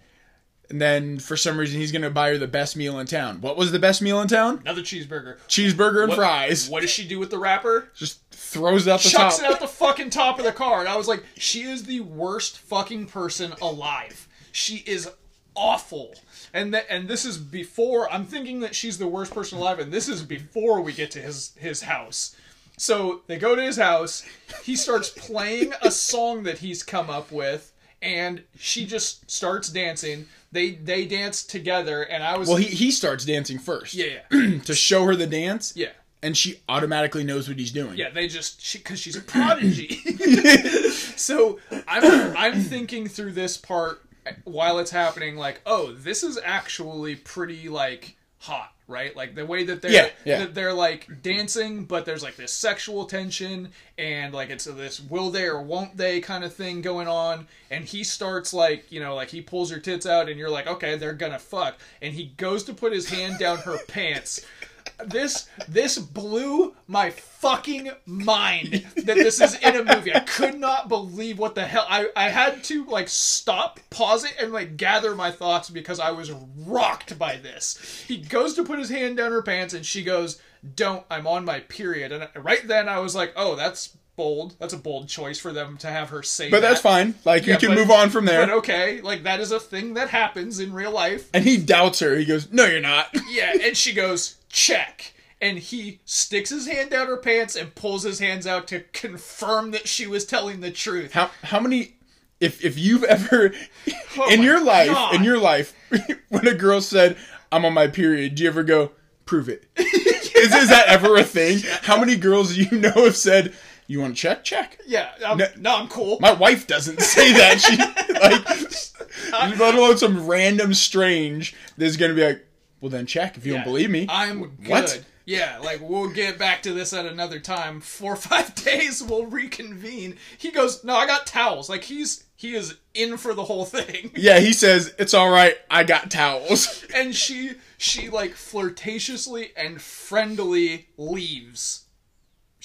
And then for some reason he's gonna buy her the best meal in town. What was the best meal in town? Another cheeseburger. Cheeseburger and What- fries. What does she do with the wrapper? Just throws it out the chucks top. it out the fucking top of the car. And I was like, she is the worst fucking person alive. She is awful. And th- and this is before I'm thinking that she's the worst person alive, and this is before we get to his his house. So they go to his house. He starts playing a song that he's come up with, and she just starts dancing. They they dance together, and I was well, he he starts dancing first. yeah yeah to show her the dance. yeah. And she automatically knows what he's doing. Yeah, they just she because she's a prodigy. so I'm I'm thinking through this part while it's happening, like, oh, this is actually pretty like hot, right? Like the way that they're Yeah, yeah. that they're like dancing, but there's like this sexual tension and like it's this will they or won't they kind of thing going on. And he starts like you know like he pulls her tits out, and you're like, okay, they're gonna fuck. And he goes to put his hand down her pants this this blew my fucking mind that this is in a movie. I could not believe what the hell. I I had to like stop, pause it, and like gather my thoughts because I was rocked by this. He goes to put his hand down her pants, and she goes, "Don't! I'm on my period." And right then I was like, "Oh, that's." Bold. That's a bold choice for them to have her say. But that's fine. Like Yeah, you can but- move on from there. But okay, like that is a thing that happens in real life. and he doubts her. He goes, "No, you're not." Yeah, and she goes, check. And he sticks his hand down her pants and pulls his hands out to confirm that she was telling the truth. How how many if if you've ever Oh in your life God. in your life when a girl said I'm on my period, do you ever go prove it? is, is that ever a thing? How many girls do you know have said you want to check? Check. Yeah, I'm, No. no, I'm cool. My wife doesn't say that. She like let alone some random strange that's gonna be like, well then check if you Yeah, don't believe me. I'm good. What? Yeah, like we'll get back to this at another time. Four or five days, we'll reconvene. He goes, no, I got towels. Like he's he is in for the whole thing. yeah, he says it's all right. I got towels. and she she like flirtatiously and friendly leaves.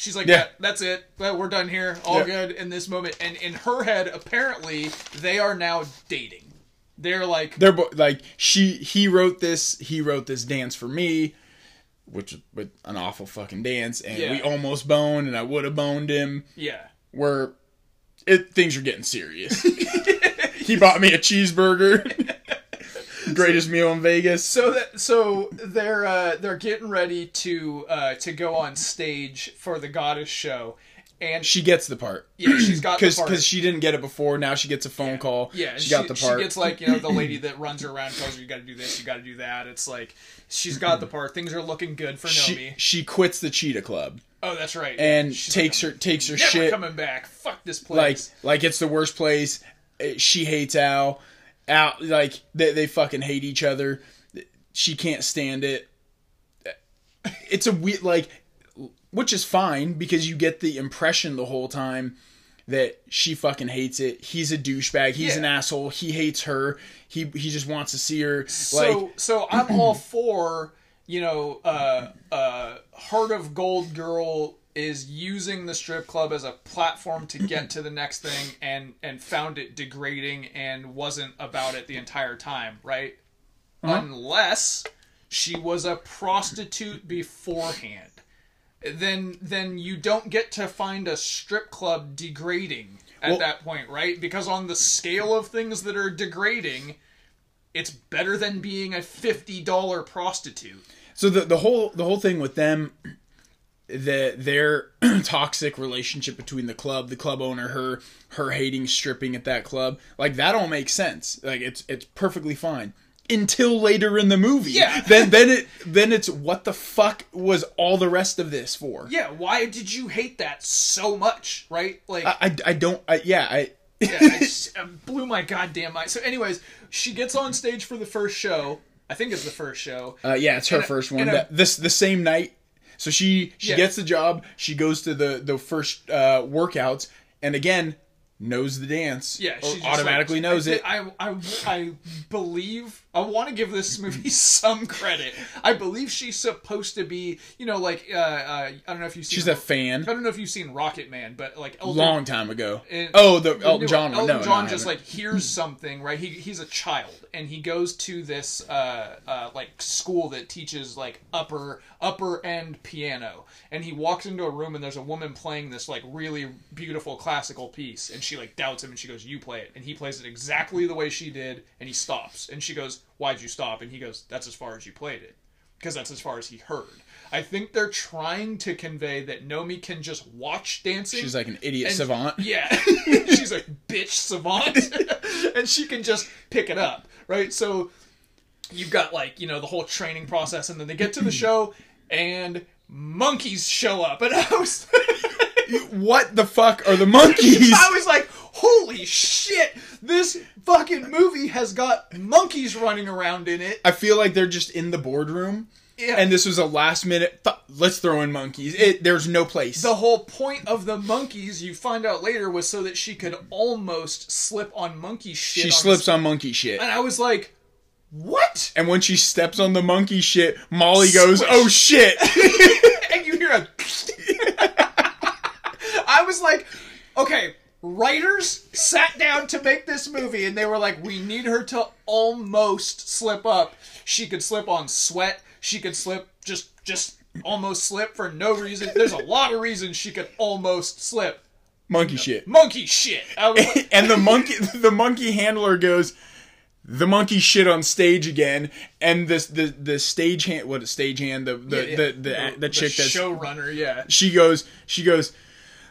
She's like, Yeah. yeah, that's it. We're done here. All Yeah. good in this moment. And in her head, apparently, they are now dating. They're like, They're bo- like she he wrote this he wrote this dance for me, which was an awful fucking dance, and Yeah. we almost boned, and I would have boned him. yeah, Where it things are getting serious. he bought me a cheeseburger, greatest meal in Vegas. So that so they're uh, they're getting ready to uh, to go on stage for the goddess show, and She gets the part yeah, she's got because because she didn't get it before. Now she gets a phone call. Yeah, she, got the part. She gets like you know the lady that runs her around tells her you got to do this, you got to do that. It's like she's got the part. Things are looking good for she, Nomi. she quits the cheetah club Oh, that's right. and She's takes like, her takes her shit coming back. Fuck this place. like like it's the worst place. She hates Al. Al like they they fucking hate each other. She can't stand it. It's a weird like which is fine because you get the impression the whole time that she fucking hates it. He's a douchebag. He's Yeah. an asshole. He hates her. He he just wants to see her so like so I'm all for you know uh uh Heart of Gold girl is using the strip club as a platform to get to the next thing and and found it degrading and wasn't about it the entire time, right? Uh-huh. Unless she was a prostitute beforehand. Then then you don't get to find a strip club degrading at Well- that point, right? Because on the scale of things that are degrading, it's better than being a fifty dollar prostitute. So the the whole the whole thing with them, the their toxic relationship between the club, the club owner, her her hating stripping at that club, like that all makes sense. Like it's it's perfectly fine until later in the movie. Yeah. Then then it then it's what the fuck was all the rest of this for? Yeah, why did you hate that so much? Right? Like I I, I don't I, yeah I. yeah, it just, blew my goddamn mind. So, anyways, she gets on stage for the first show. I think it's the first show. Uh, yeah, it's her And a- first one. and a- That- this the same night. So she she Yeah. gets the job. She goes to the the first uh, workouts, and again knows the dance. Yeah, she automatically like, knows I, it. I, I, I believe I want to give this movie some credit. I believe she's supposed to be, you know, like uh, uh, I don't know if you've. She's a fan. I don't know if you've seen Rocketman, but like Elton, Long time ago. Oh, the Elton John. Elton No, John no, just like hears something, right? He he's a child and he goes to this uh, uh, like school that teaches like upper upper end piano, and he walks into a room and there's a woman playing this like really beautiful classical piece, and she like doubts him and she goes, "You play it," and he plays it exactly the way she did, and he stops, and she goes, "Why'd you stop?" And he goes, "That's as far as you played it." Because that's as far as he heard. I think they're trying to convey that Nomi can just watch dancing. She's like an idiot And- savant. Yeah, she's a bitch savant, and she can just pick it up, right? So you've got like you know the whole training process, and then they get to the show, and monkeys show up, and I was, What the fuck are the monkeys? I was like, holy shit, this fucking movie has got monkeys running around in it. I feel like they're just in the boardroom, Yeah. and this was a last minute. Th- let's throw in monkeys. It, there's no place. the whole point of the monkeys, you find out later, was so that she could almost slip on monkey shit. she on slips on monkey shit. and I was like, what? And when she steps on the monkey shit, Molly goes, "Oh shit!" and you hear a. I was like, okay, writers sat down to make this movie, and they were like, we need her to almost slip up. She could slip on sweat. She could slip just just almost slip for no reason. There's a lot of reasons she could almost slip. monkey shit. Monkey shit. Like, and the monkey the monkey handler goes the monkey shit on stage again and this the the stage hand what a stage hand the the yeah, the, the, the, chick that's showrunner. Yeah. she goes she goes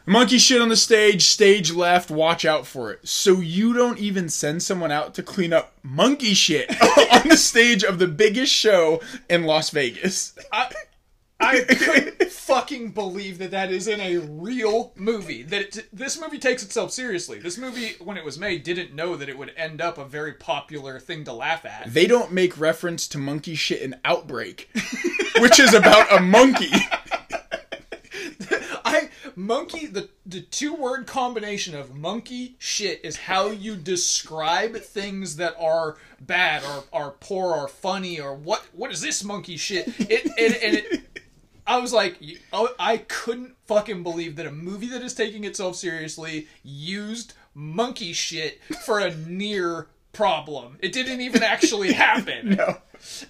monkey shit on the stage stage left watch out for it so you don't even send someone out to clean up monkey shit on the stage of the biggest show in Las Vegas I, I couldn't fucking believe that that is in a real movie. That it, this movie takes itself seriously. This movie, when it was made, didn't know that it would end up a very popular thing to laugh at. they don't make reference to monkey shit in Outbreak which is about a monkey monkey the the two word combination of monkey shit is how you describe things that are bad or are poor or funny or what what is this monkey shit? It and, and it. I was like, oh, I couldn't fucking believe that a movie that is taking itself seriously used monkey shit for a near problem. It didn't even actually happen. no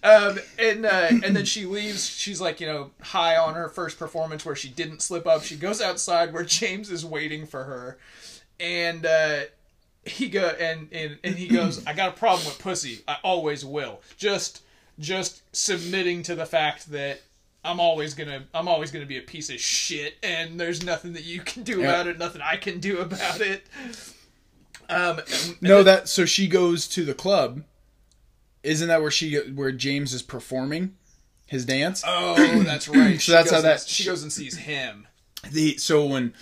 Um, and uh, and then she leaves. She's like, you know, high on her first performance where she didn't slip up. She goes outside where James is waiting for her, and uh, he go and, and and he goes, I got a problem with pussy. I always will. Just just submitting to the fact that. I'm always gonna I'm always gonna be a piece of shit and there's nothing that you can do Yeah. about it, nothing I can do about it. Um No, that so she goes to the club. Isn't that where she where James is performing his dance? Oh, that's right. so that's how that- and- she goes and sees him. The so when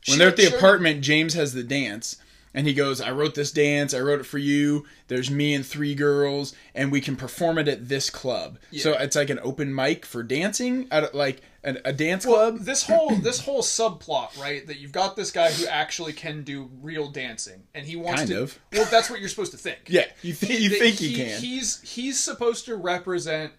She- when they're at the she- apartment, James has the dance, and he goes, "I wrote this dance. I wrote it for you. There's me and three girls, and we can perform it at this club. So it's like an open mic for dancing, at like a, a dance Well, club. this whole this whole subplot, right? That you've got this guy who actually can do real dancing, and he wants Kind to. of. Well, that's what you're supposed to think. Yeah, you, th- you think he, can? He's he's supposed to represent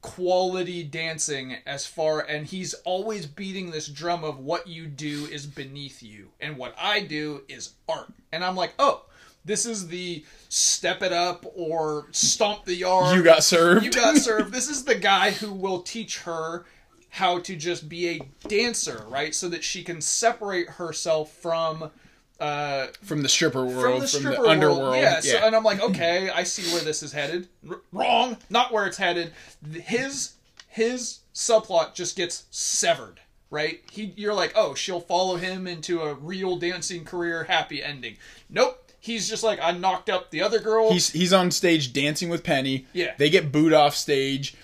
quality dancing as far and he's always beating this drum of what you do is beneath you and what I do is art. And I'm like, "Oh, this is the step it up or stomp the yard. you got served. You got served. This is the guy who will teach her how to just be a dancer, right? So that she can separate herself from uh, from the stripper world, from from the the, world. underworld. Yeah, so, and I'm like, okay, I see where this is headed. R- wrong, not where it's headed. His his subplot just gets severed. Right? He, you're like, oh, she'll follow him into a real dancing career, happy ending. Nope. He's just like, I knocked up the other girl. he's he's on stage dancing with Penny. Yeah. they get booed off stage.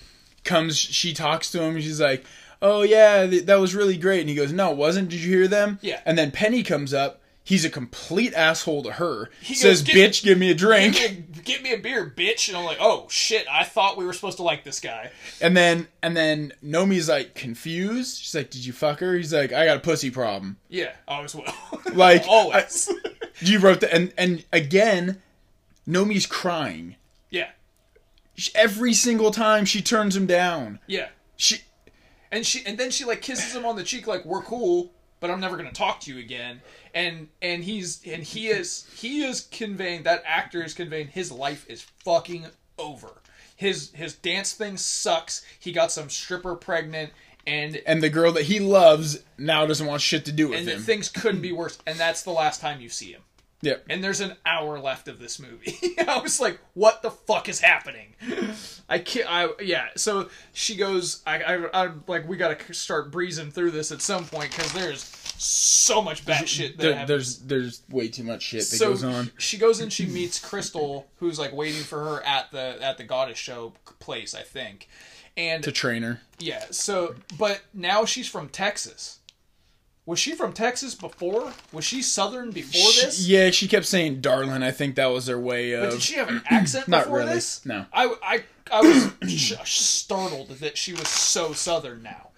Comes, she talks to him. She's like, "Oh yeah, th- that was really great." And he goes, "No, it wasn't. Did you hear them?" Yeah. And then Penny comes up. He's a complete asshole to her. He says, goes, "Bitch, give me a drink." Get me, a, get me a beer, bitch. And I'm like, oh shit, I thought we were supposed to like this guy. And then and then Nomi's like confused. She's like, "Did you fuck her?" He's like, "I got a pussy problem." Yeah, oh, always will. Like, always. You wrote that, and and again, Nomi's crying every single time she turns him down. yeah. She and she and then she like kisses him on the cheek like we're cool but i'm never going to talk to you again and and he's and he is he is conveying that actor is conveying his life is fucking over his his dance thing sucks he got some stripper pregnant and and the girl that he loves now doesn't want shit to do with and him. things couldn't be worse and that's the last time you see him Yep. and there's an hour left of this movie. I was like, "What the fuck is happening?" I can't. I yeah. So she goes. I I, I like we got to start breezing through this at some point because there's so much bad shit that There, happens. there's there's way too much shit that So goes on. she goes and she meets Crystal, who's like waiting for her at the at the goddess show place, I think. And To train her. yeah, so but now she's from Texas. Was she from Texas before? Was she Southern before She- this? yeah, she kept saying "darling." I think that was their way of. But did she have an accent Not before really, this? no. I, I, I was startled that she was so southern now.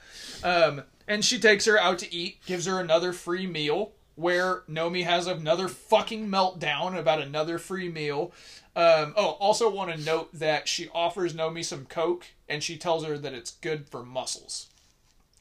Um, and she takes her out to eat, gives her another free meal, where Nomi has another fucking meltdown about another free meal. Um, oh, also want to note that she offers Nomi some Coke, and she tells her that it's good for muscles.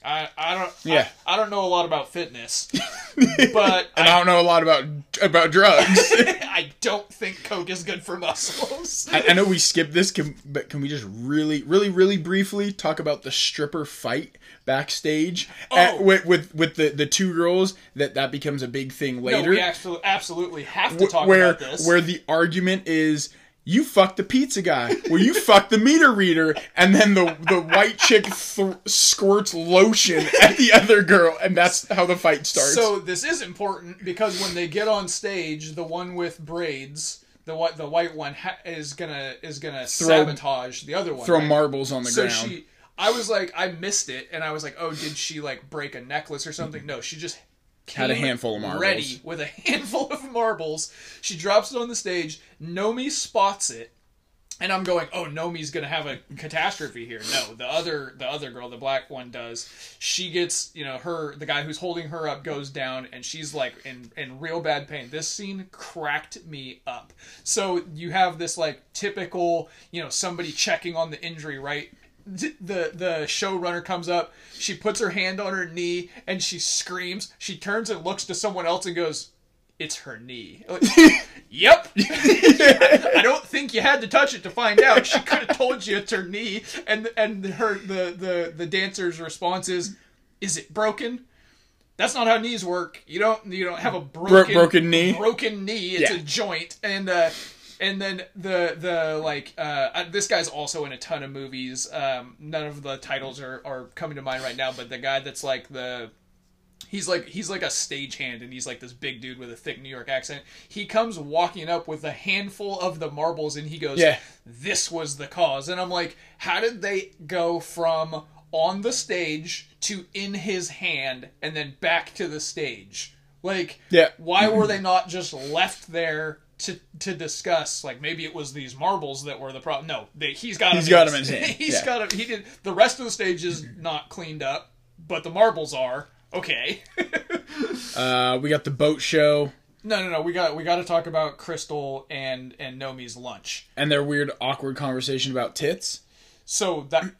I, I don't Yeah. I, I don't know a lot about fitness, but and I don't know a lot about about drugs. I don't think Coke is good for muscles. I, I know we skipped this, can, but can we just really, really, really briefly talk about the stripper fight backstage at- Oh. with, with with the the two girls? That that becomes a big thing No, later. we absolutely, absolutely have to talk where about this. where the argument is you fucked the pizza guy well you fucked the meter reader and then the the white chick th- squirts lotion at the other girl and that's how the fight starts so this is important because when they get on stage, the one with braids, the white the white one ha- is gonna is gonna sabotage the other one. throw right? marbles on the So ground she, I was like, I missed it, and I was like, oh, did she like break a necklace or something? No, she just Had a handful of marbles. ready with a handful of marbles. She drops it on the stage. Nomi spots it. And I'm going, oh, Nomi's gonna have a catastrophe here. No, the other, the other girl, the black one, does. She gets, you know, her, the guy who's holding her up goes down, and she's like in in real bad pain. This scene cracked me up. So you have this like typical, you know, somebody checking on the injury, right? The the showrunner comes up she puts her hand on her knee and she screams she turns and looks to someone else and goes it's her knee Like, yep i don't think you had to touch it to find out she could have told you it's her knee and and her the the the dancer's response is is it broken that's not how knees work. You don't you don't have a broken broken knee? Broken knee. It's Yeah. a joint, and uh, and then the the like uh, uh, this guy's also in a ton of movies. Um, none of the titles are are coming to mind right now, but the guy that's like the he's like he's like a stagehand and he's like this big dude with a thick New York accent. He comes walking up with a handful of the marbles and he goes, Yeah. "This was the cause." And I'm like, "How did they go from on the stage to in his hand and then back to the stage?" Like, Yeah. why were they not just left there to to discuss? Like, maybe it was these marbles that were the problem. No, they, he's got He's him got him in his hand, He's yeah. got him. He did. The rest of the stage is not cleaned up, but the marbles are okay. uh, we got the boat show no, no, no. We got we got to talk about Crystal and and Nomi's lunch. and their weird awkward conversation about tits So that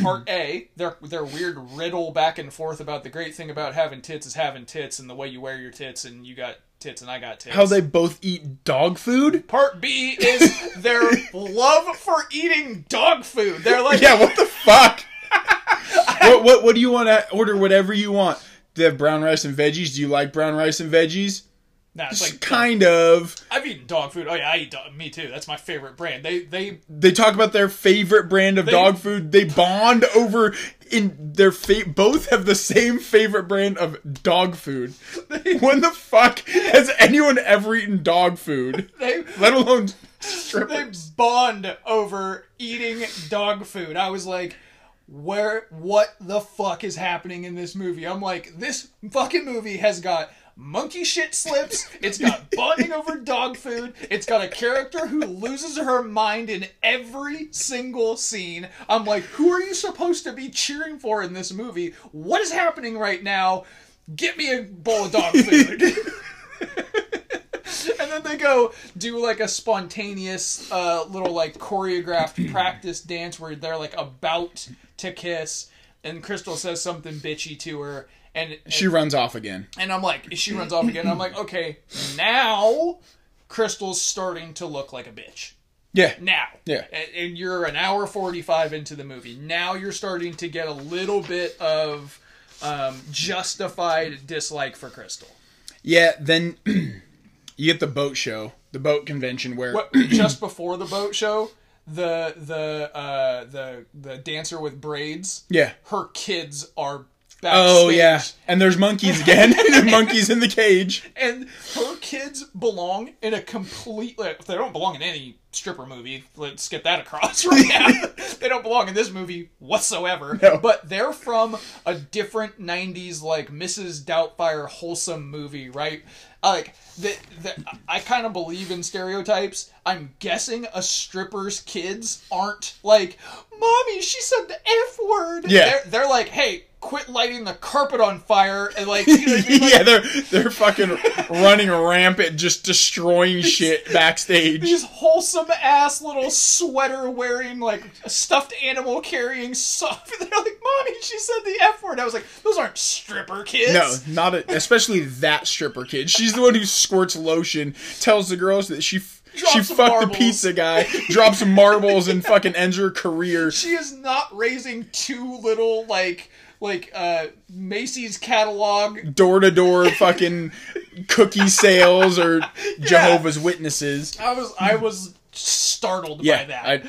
part A, their their weird riddle back and forth about the great thing about having tits is having tits and the way you wear your tits and you got tits and I got tits. how they both eat dog food Part B is their love for eating dog food. They're like, yeah what the fuck what, what what do you want to order whatever you want do they have brown rice and veggies do you like brown rice and veggies Nah, it's like kind of. I've eaten dog food. Oh yeah, I eat dog. Me too. That's my favorite brand. They they They talk about their favorite brand of dog food. They bond over in their fa- both have the same favorite brand of dog food. when the fuck has anyone ever eaten dog food? they Let alone they bond over eating dog food. I was like, where what the fuck is happening in this movie? I'm like, this fucking movie has got monkey shit slips, it's got bonding over dog food, it's got a character who loses her mind in every single scene. I'm like, who are you supposed to be cheering for in this movie? What is happening right now? Get me a bowl of dog food. and then they go do like a spontaneous uh, little like choreographed practice dance where they're like about to kiss and crystal says something bitchy to her and, and She runs off again. and i'm like she runs off again i'm like okay now crystal's starting to look like a bitch Yeah. now Yeah. and, and you're an hour 45 into the movie now you're starting to get a little bit of um, justified dislike for crystal Yeah, then you get the boat show, the boat convention where what, just before the boat show, the the uh, the the dancer with braids, Yeah. her kids are backstage, Oh yeah. And there's monkeys again. monkeys in the cage. and her kids belong in a complete. Like, they don't belong in any stripper movie. Let's get that across right now. they don't belong in this movie whatsoever. No. But they're from a different '90s like Mrs. Doubtfire wholesome movie, right? Like the, the, I kind of believe in stereotypes. I'm guessing a stripper's kids aren't like, "Mommy, she said the f word." Yeah. they're, they're like, "Hey, quit lighting the carpet on fire," and like, you know I mean? Like, yeah, they're they're fucking running rampant, just destroying shit backstage. these wholesome ass little sweater wearing like stuffed animal carrying stuff. They're like, "Mommy, she said the f word." I was like, "Those aren't stripper kids." No, not a, especially that stripper kid. She's the one who squirts lotion, tells the girls that she Drops she fucked the pizza guy, drops some marbles, and fucking ends her career. she is not raising two little like like uh Macy's catalog. Door to door fucking cookie sales or Jehovah's Witnesses. I was I was startled by that. I,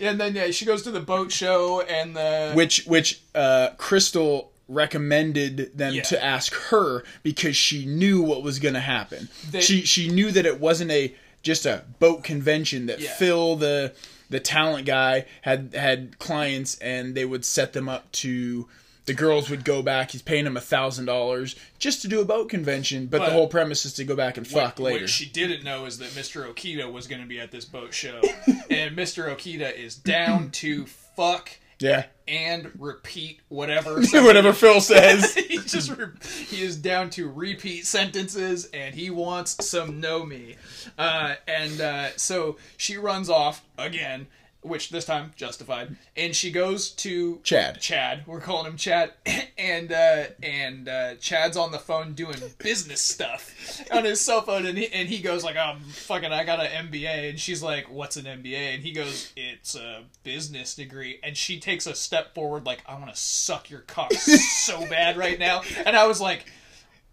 and then yeah, she goes to the boat show and the which which uh, Crystal recommended them Yeah. to ask her because she knew what was going to happen. They- she she knew that it wasn't a just a boat convention that Yeah. Phil the the talent guy had had clients and they would set them up to the girls would go back. He's paying them a thousand dollars just to do a boat convention, but, But- the whole premise is to go back and fuck What- later. What she didn't know is that Mr. Okita was going to be at this boat show, and Mr. Okita is down to fuck yeah, and repeat whatever whatever Phil says. he just re- he is down to repeat sentences and he wants some Nomi uh, and uh, so she runs off again which this time justified. And she goes to Chad. chad. We're calling him chad. And uh, and uh, chad's on the phone doing business stuff on his cell phone. And he, and he goes like "I'm oh fucking i got an mba and she's like what's an mba and he goes it's a business degree. And she takes a step forward like i want to suck your cock so bad right now. And i was like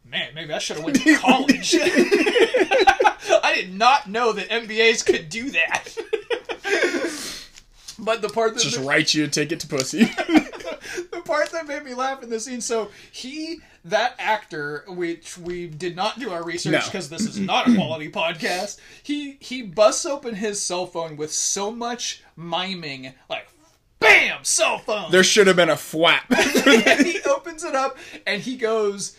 man maybe i should have went to college. I did not know that mbas could do that but the part that Just write you a ticket to pussy. the part that made me laugh in the scene. So he, that actor, which we did not do our research No. because this is not a quality podcast. He he busts open his cell phone with so much miming, like bam, cell phone. there should have been a flap. and he opens it up and he goes.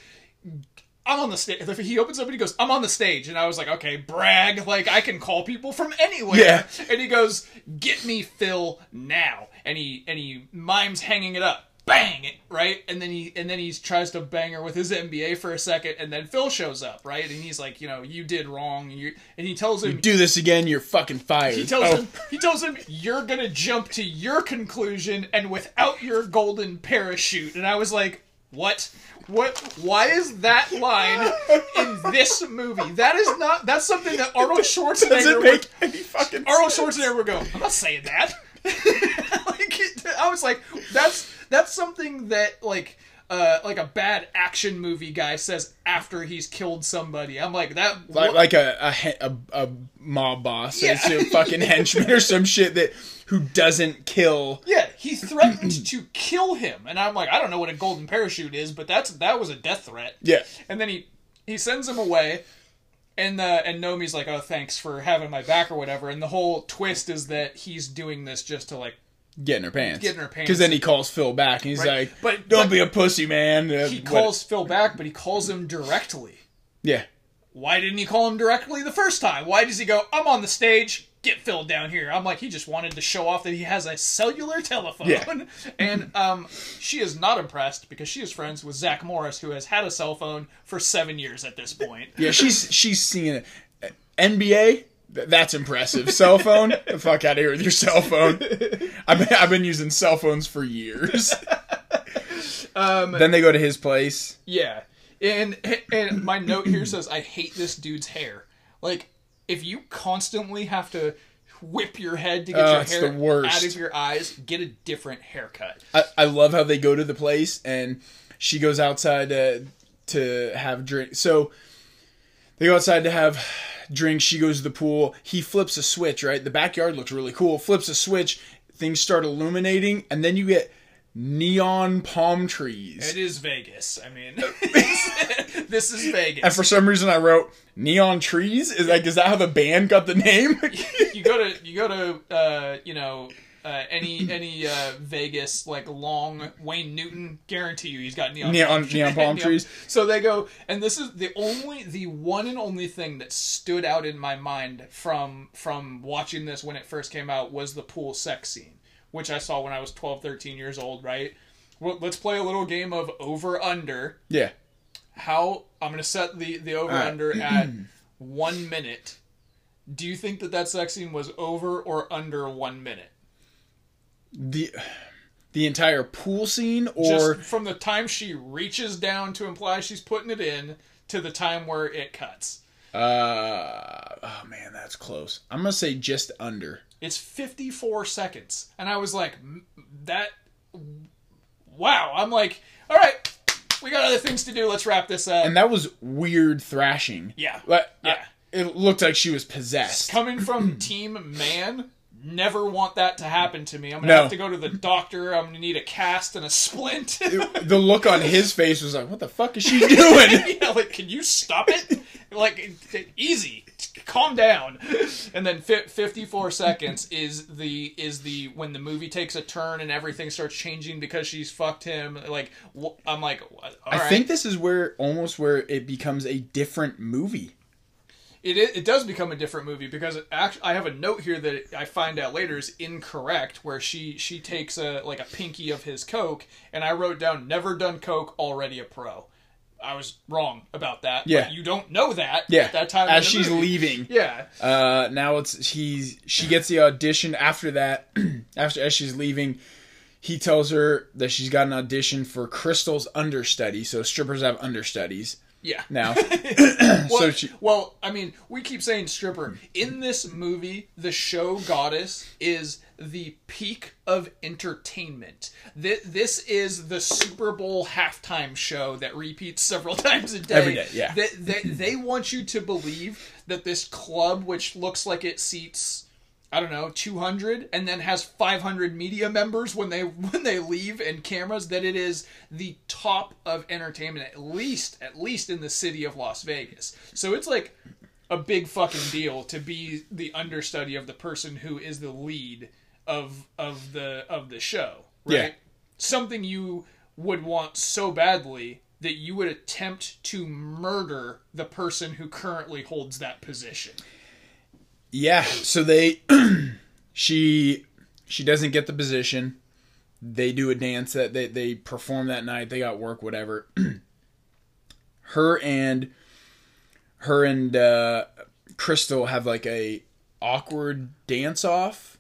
I'm on the stage. He opens up and he goes, "I'm on the stage," and I was like, "Okay, brag! Like I can call people from anywhere." Yeah. And he goes, "Get me Phil now," and he and he mimes hanging it up, bang it right, and then he and then he tries to bang her with his MBA for a second, and then Phil shows up, right, and he's like, "You know, you did wrong," you and he tells him, you Do this again, you're fucking fired. he tells Oh. him he tells him you're gonna jump to your conclusion and without your golden parachute. And I was like, what? What? Why is that line in this movie? That is not. That's something that Arnold Schwarzenegger. Does it would- any fucking Arnold? Schwarzenegger would go. I'm not saying that. like, I was like, that's that's something that like uh, like a bad action movie guy says after he's killed somebody. I'm like that. like, what- like a, a a a mob boss Yeah. to a fucking henchman or some shit that who doesn't kill. yeah, he threatened to kill him, and I'm like, I don't know what a golden parachute is, but that's that was a death threat. Yeah, And then he he sends him away, and uh, and Nomi's like, oh, thanks for having my back or whatever. And the whole twist is that he's doing this just to like get in her pants. Get in her pants. Because then he calls Phil back and he's Right. like, But- "Don't but- be a pussy, man." Uh, he what- calls Phil back, but he calls him directly. Yeah, Why didn't he call him directly the first time? Why does he go, I'm on the stage, get Phil down here? I'm like, he just wanted to show off that he has a cellular telephone. Yeah. And um, she is not impressed because she is friends with Zach Morris, who has had a cell phone for seven years at this point. yeah. She's she's seeing it. MBA. Th- That's impressive. Cell phone. the fuck out of here with your cell phone. I've been, I've been using cell phones for years. Um, then they go to his place. yeah. And, and my note here says, I hate this dude's hair. Like, if you constantly have to whip your head to get Oh, your hair out of your eyes, get a different haircut. I, I love how they go to the place and she goes outside to, to have drink. So they go outside to have drinks. She goes to the pool. He flips a switch, right? The backyard looks really cool. Flips a switch. Things start illuminating. And then you get neon palm trees. It is Vegas. I mean, this is Vegas. And for some reason I wrote neon trees. Is like, is that how the band got the name? you go to you go to uh, you know uh, any any uh, Vegas like long Wayne Newton guarantee you he's got neon Neon- neon palm trees. So they go, and this is the only the one and only thing that stood out in my mind from from watching this when it first came out was the pool sex scene, which I saw when I was 12, 13 years old. Right. Well, let's play a little game of over under. yeah. how I'm going to set the the over under at one minute. Do you think that that sex scene was over or under one minute? The the entire pool scene or Just from the time she reaches down to imply she's putting it in to the time where it cuts. uh oh man, that's close. I'm gonna say just under. It's 54 seconds. And I was like, that. Wow. I'm like, all right, we got other things to do. Let's wrap this up. And that was weird thrashing. Yeah. Like, Yeah. I- it looked like she was possessed. coming from team man never want that to happen to me i'm gonna No. have to go to the doctor i'm gonna need a cast and a splint the look on his face was like, "What the fuck is she doing?" yeah, like can you stop it like easy calm down and then fi- 54 seconds is the is the when the movie takes a turn and everything starts changing because she's fucked him like i'm like all I right. think this is where almost where it becomes a different movie. It, it does become a different movie because it act I have a note here that I find out later is incorrect where she she takes a like a pinky of his coke and I wrote down never done coke already a pro. I was wrong about that. Yeah. you don't know that Yeah, at that time as she's movie. leaving. Yeah, Uh, now it's he's she gets the audition after that. after as she's leaving, he tells her that she's got an audition for Crystal's understudy. So strippers have understudies yeah. now. Well, so she, well, I mean, we keep saying stripper. In this movie, the show goddess is the peak of entertainment. Th- This is the Super Bowl halftime show that repeats several times a day. Every day, yeah. They, they, they want you to believe that this club, which looks like it seats. I don't know, 200 and then has 500 media members when they when they leave and cameras that it is the top of entertainment at least at least in the city of Las Vegas. So it's like a big fucking deal to be the understudy of the person who is the lead of of the of the show, right? Yeah. Something you would want so badly that you would attempt to murder the person who currently holds that position. Yeah. So they she she doesn't get the position. They do a dance that they they perform that night. They got work, whatever. her and her and uh, Crystal have like a awkward dance off,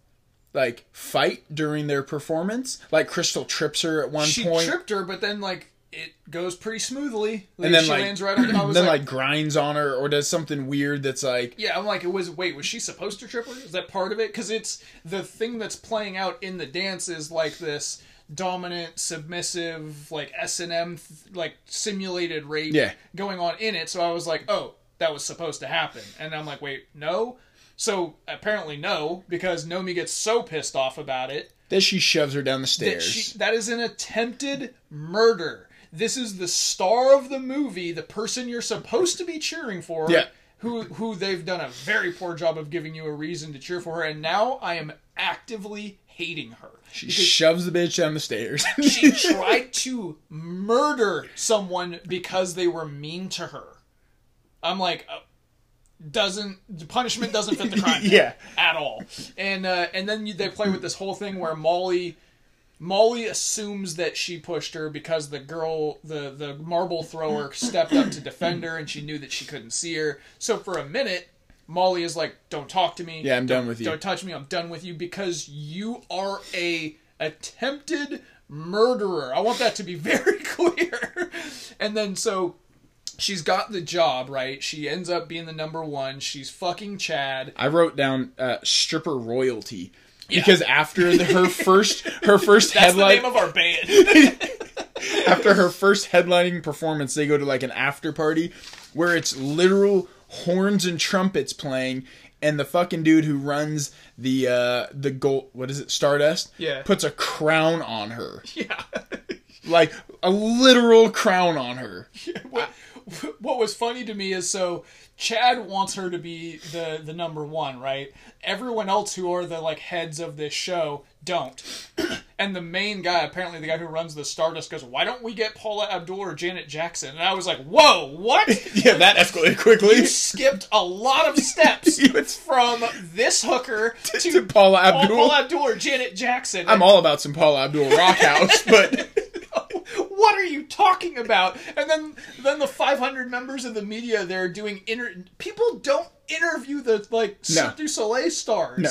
like fight during their performance. Like Crystal trips her at one she point, tripped her, but then like it goes pretty smoothly. Like, and then she like lands right on. I was then like, like grinds on her or does something weird that's like yeah, I'm like, it was. Wait, was she supposed to trip her? Is that part of it? Because it's the thing that's playing out in the dance is like this dominant, submissive, like S and M, like simulated rape Yeah. going on in it. So I was like, oh, that was supposed to happen, and I'm like, wait, no. So apparently no, because Nomi gets so pissed off about it that she shoves her down the that stairs. she, that is an attempted murder. This is the star of the movie, the person you're supposed to be cheering for. Yeah. Who who they've done a very poor job of giving you a reason to cheer for her, and now I am actively hating her. she shoves the bitch down the stairs. She tried to murder someone because they were mean to her. I'm like, uh, doesn't the punishment doesn't fit the crime? Yeah. at all. And uh, and then you, they play with this whole thing where Molly. Molly assumes that she pushed her because the girl, the the marble thrower, stepped up to defend her, and she knew that she couldn't see her. So for a minute, Molly is like, "Don't talk to me. Yeah, I'm done with you." Don't touch me. I'm done with you because you are a attempted murderer. I want that to be very clear. and then so she's got the job right. She ends up being the number one. She's fucking Chad. I wrote down uh, stripper royalty because after the, her first her first headline name of our band. after her first headlining performance, they go to like an after party where it's literal horns and trumpets playing, and the fucking dude who runs the uh the gold what is it Stardust Yeah. puts a crown on her yeah. like a literal crown on her. what, what was funny to me is so Chad wants her to be the the number one, right? Everyone else who are the like heads of this show don't. and the main guy, apparently the guy who runs the Stardust, goes, "Why don't we get Paula Abdul or Janet Jackson?" And I was like, "Whoa, what?" Yeah, that escalated quickly. You skipped a lot of steps It's- from this hooker to, to Paula Abdul. Paula Abdul or Janet Jackson. I'm all about some Paula Abdul rock house, but what are you talking about? And then then the 500 members of the media they're doing inter people don't interview the like No. Cirque du Soleil stars. No.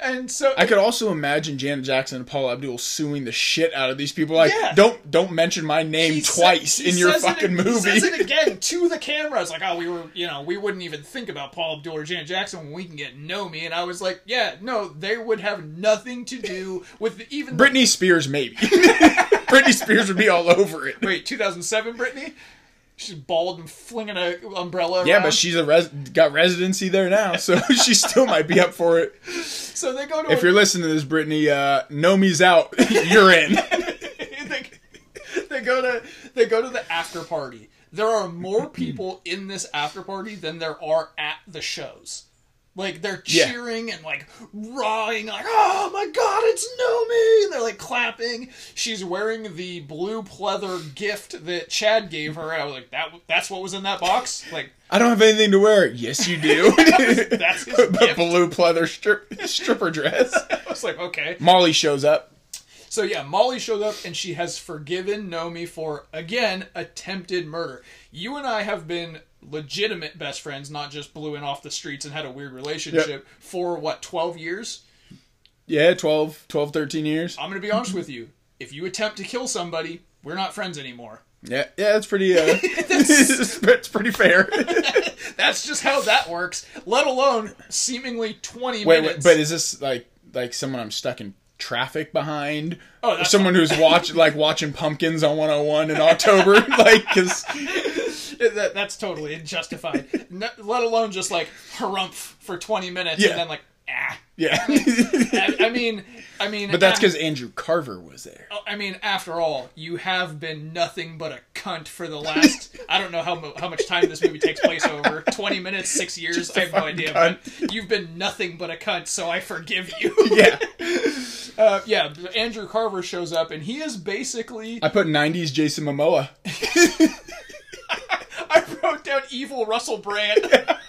And so I could also imagine Janet Jackson and Paula Abdul suing the shit out of these people. Like, Yeah. don't don't mention my name he twice in your says it- fucking He movie. says it again to the camera. It's like, oh, we were, you know, we wouldn't even think about Paul Abdul or Janet Jackson when we can get Nomi. And I was like, yeah, no, they would have nothing to do with the, even. the- Britney Spears, maybe. Britney Spears would be all over it. wait, 2007 Britney. She's bald and flinging a umbrella. Yeah, around. but she's a res- got residency there now, so she still might be up for it. so they go to If a- you're listening to this, Britney, uh, Nomi's out. you're in. they, they go to they go to the after party. There are more people in this after party than there are at the shows. Like they're Yeah. cheering and like rawing, like "Oh my god, it's Nomi!" And they're like clapping. She's wearing the blue pleather gift that Chad gave her. I was like, "That that's what was in that box." Like I don't have anything to wear. Yes, you do. That's his a gift. blue pleather strip- stripper dress. I was like, "Okay." Molly shows up. So yeah, Molly showed up and she has forgiven Nomi for again attempted murder. You and I have been legitimate best friends, not just blew in off the streets and had a weird relationship for what, 12 years? Yeah, 12, 12 13 years. I'm going to be honest with you. If you attempt to kill somebody, we're not friends anymore. Yeah, yeah, that's pretty. Uh, it's pretty fair. That's just how that works, let alone seemingly 20 wait, wait, minutes. but is this like like someone I'm stuck in traffic behind? Oh, or that's someone who's watch like watching pumpkins on 101 in October, like because that, that's totally justified. N- let alone just like harumph for 20 minutes Yeah. and then like, ah. yeah. I, I mean, I mean, but that's because Andrew Carver was there. I mean, after all, you have been nothing but a cunt for the last. I don't know how how much time this movie takes place over. Twenty minutes, six years. I have no idea. cunt. But you've been nothing but a cunt, so I forgive you. Yeah, uh, yeah. Andrew Carver shows up, and he is basically. I put 90s Jason Momoa. I wrote down evil Russell Brand.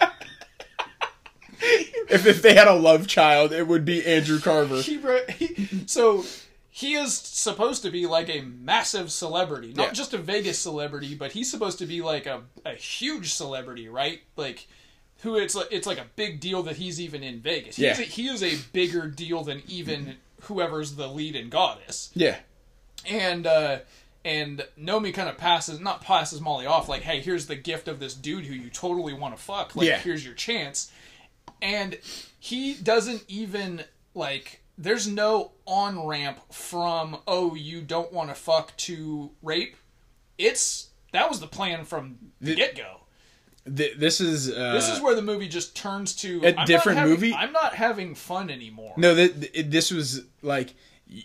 If if they had a love child, it would be Andrew Carver. he, he so he is supposed to be like a massive celebrity, not Yeah. just a Vegas celebrity, but he's supposed to be like a, a huge celebrity, right? Like who it's like it's like a big deal that he's even in Vegas. Yeah. a, he is a bigger deal than even whoever's the lead in Goddess. Yeah, And uh and Nomi kind of passes not passes Molly off like, hey, here's the gift of this dude who you totally want to fuck. Like Yeah. here's your chance. And he doesn't even like there's no on ramp from oh you don't want to fuck to rape. It's that was the plan from the get go. Th- this is uh, This is where the movie just turns to A I'm different having- movie? I'm not having fun anymore. no. Th- th- this was like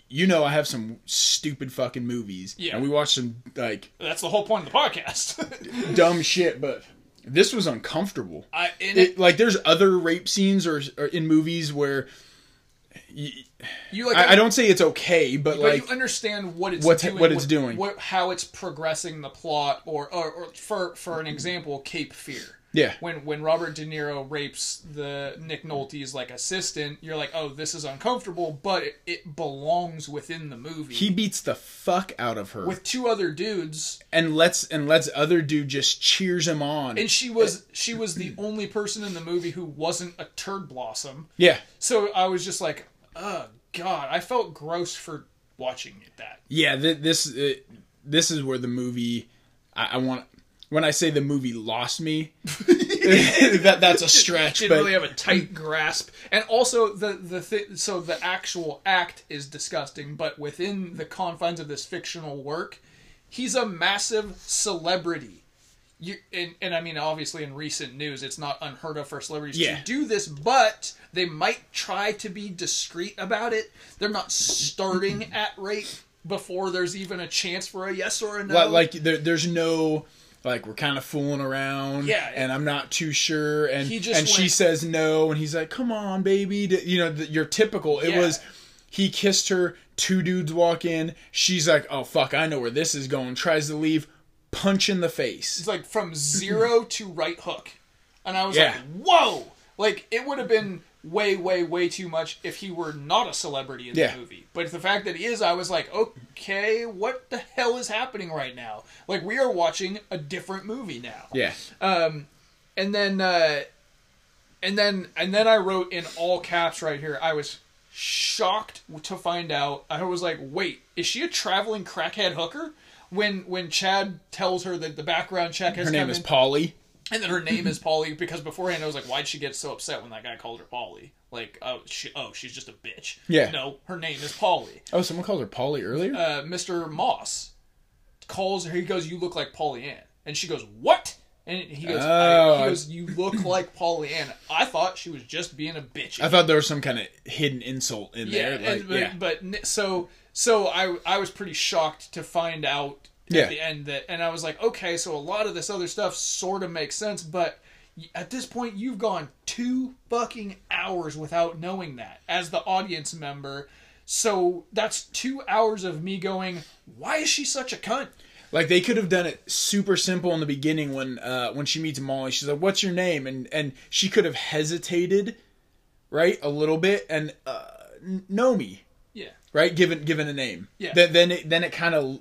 you know I have some stupid fucking movies. Yeah. and we watched some like That's the whole point of the podcast. dumb shit, but this was uncomfortable. I, and It, like there's other rape scenes or, or in movies where y- you like I, I don't say it's okay, but, but like you understand what it's What's- doing, what it's doing. what, how it's progressing the plot, or, or, or for for an example, Cape Fear. Yeah, When when Robert De Niro rapes the Nick Nolte's like assistant, you're like, oh, this is uncomfortable, but it, it belongs within the movie. he beats the fuck out of her with two other dudes, and lets and lets other dude just cheers him on. and she was she was the only person in the movie who wasn't a turd blossom. yeah, So I was just like, oh god, I felt gross for watching it. That yeah. Th- this uh, this is where the movie. I, I want when I say the movie lost me. that that's a stretch, didn't but really have a tight grasp, and also the the thi- so the actual act is disgusting, but within the confines of this fictional work, he's a massive celebrity. You and, and I mean obviously in recent news, it's not unheard of for celebrities Yeah. to do this, but they might try to be discreet about it. They're not starting at rape before there's even a chance for a yes or a no. like, like there, there's no like we're kind of fooling around Yeah. and i'm not too sure and and she says no and he's like come on baby you know the, your typical it Yeah. was he kissed her two dudes walk in she's like oh fuck i know where this is going tries to leave punch in the face It's like from zero to right hook. And I was Yeah. like, whoa! Like, it would have been way, way, way too much if he were not a celebrity in Yeah. the movie. But the fact that he is, I was like, okay, what the hell is happening right now? Like, we are watching a different movie now. yeah Um, and then, uh, and then, and then I wrote in all caps right here. I was shocked to find out. I was like, wait, is she a traveling crackhead hooker? When when Chad tells her that the background check has her name is polly and then her name is Polly because beforehand I was like, why'd she get so upset when that guy called her Polly? Like, oh, she, oh, she's just a bitch. Yeah. No, her name is Polly. oh someone called her polly earlier Uh, Mr. Moss calls her. He goes, "You look like Polly Ann," and she goes, "What?" And he goes, Oh. I, "He goes, you look like Polly Ann." I thought she was just being a bitch. i thought there was some kind of hidden insult in yeah, there like, and, but, yeah but so so I I was pretty shocked to find out at Yeah. the end that, and I was like, okay, so a lot of this other stuff sort of makes sense, but at this point, you've gone two fucking hours without knowing that as the audience member. So that's two hours of me going, why is she such a cunt? Like they could have done it super simple in the beginning when uh, when she meets Molly. She's like, "What's your name?" and and she could have hesitated, right, a little bit, and uh, n- know me, Yeah. right, given given a name. Yeah. Then then it, then it kind of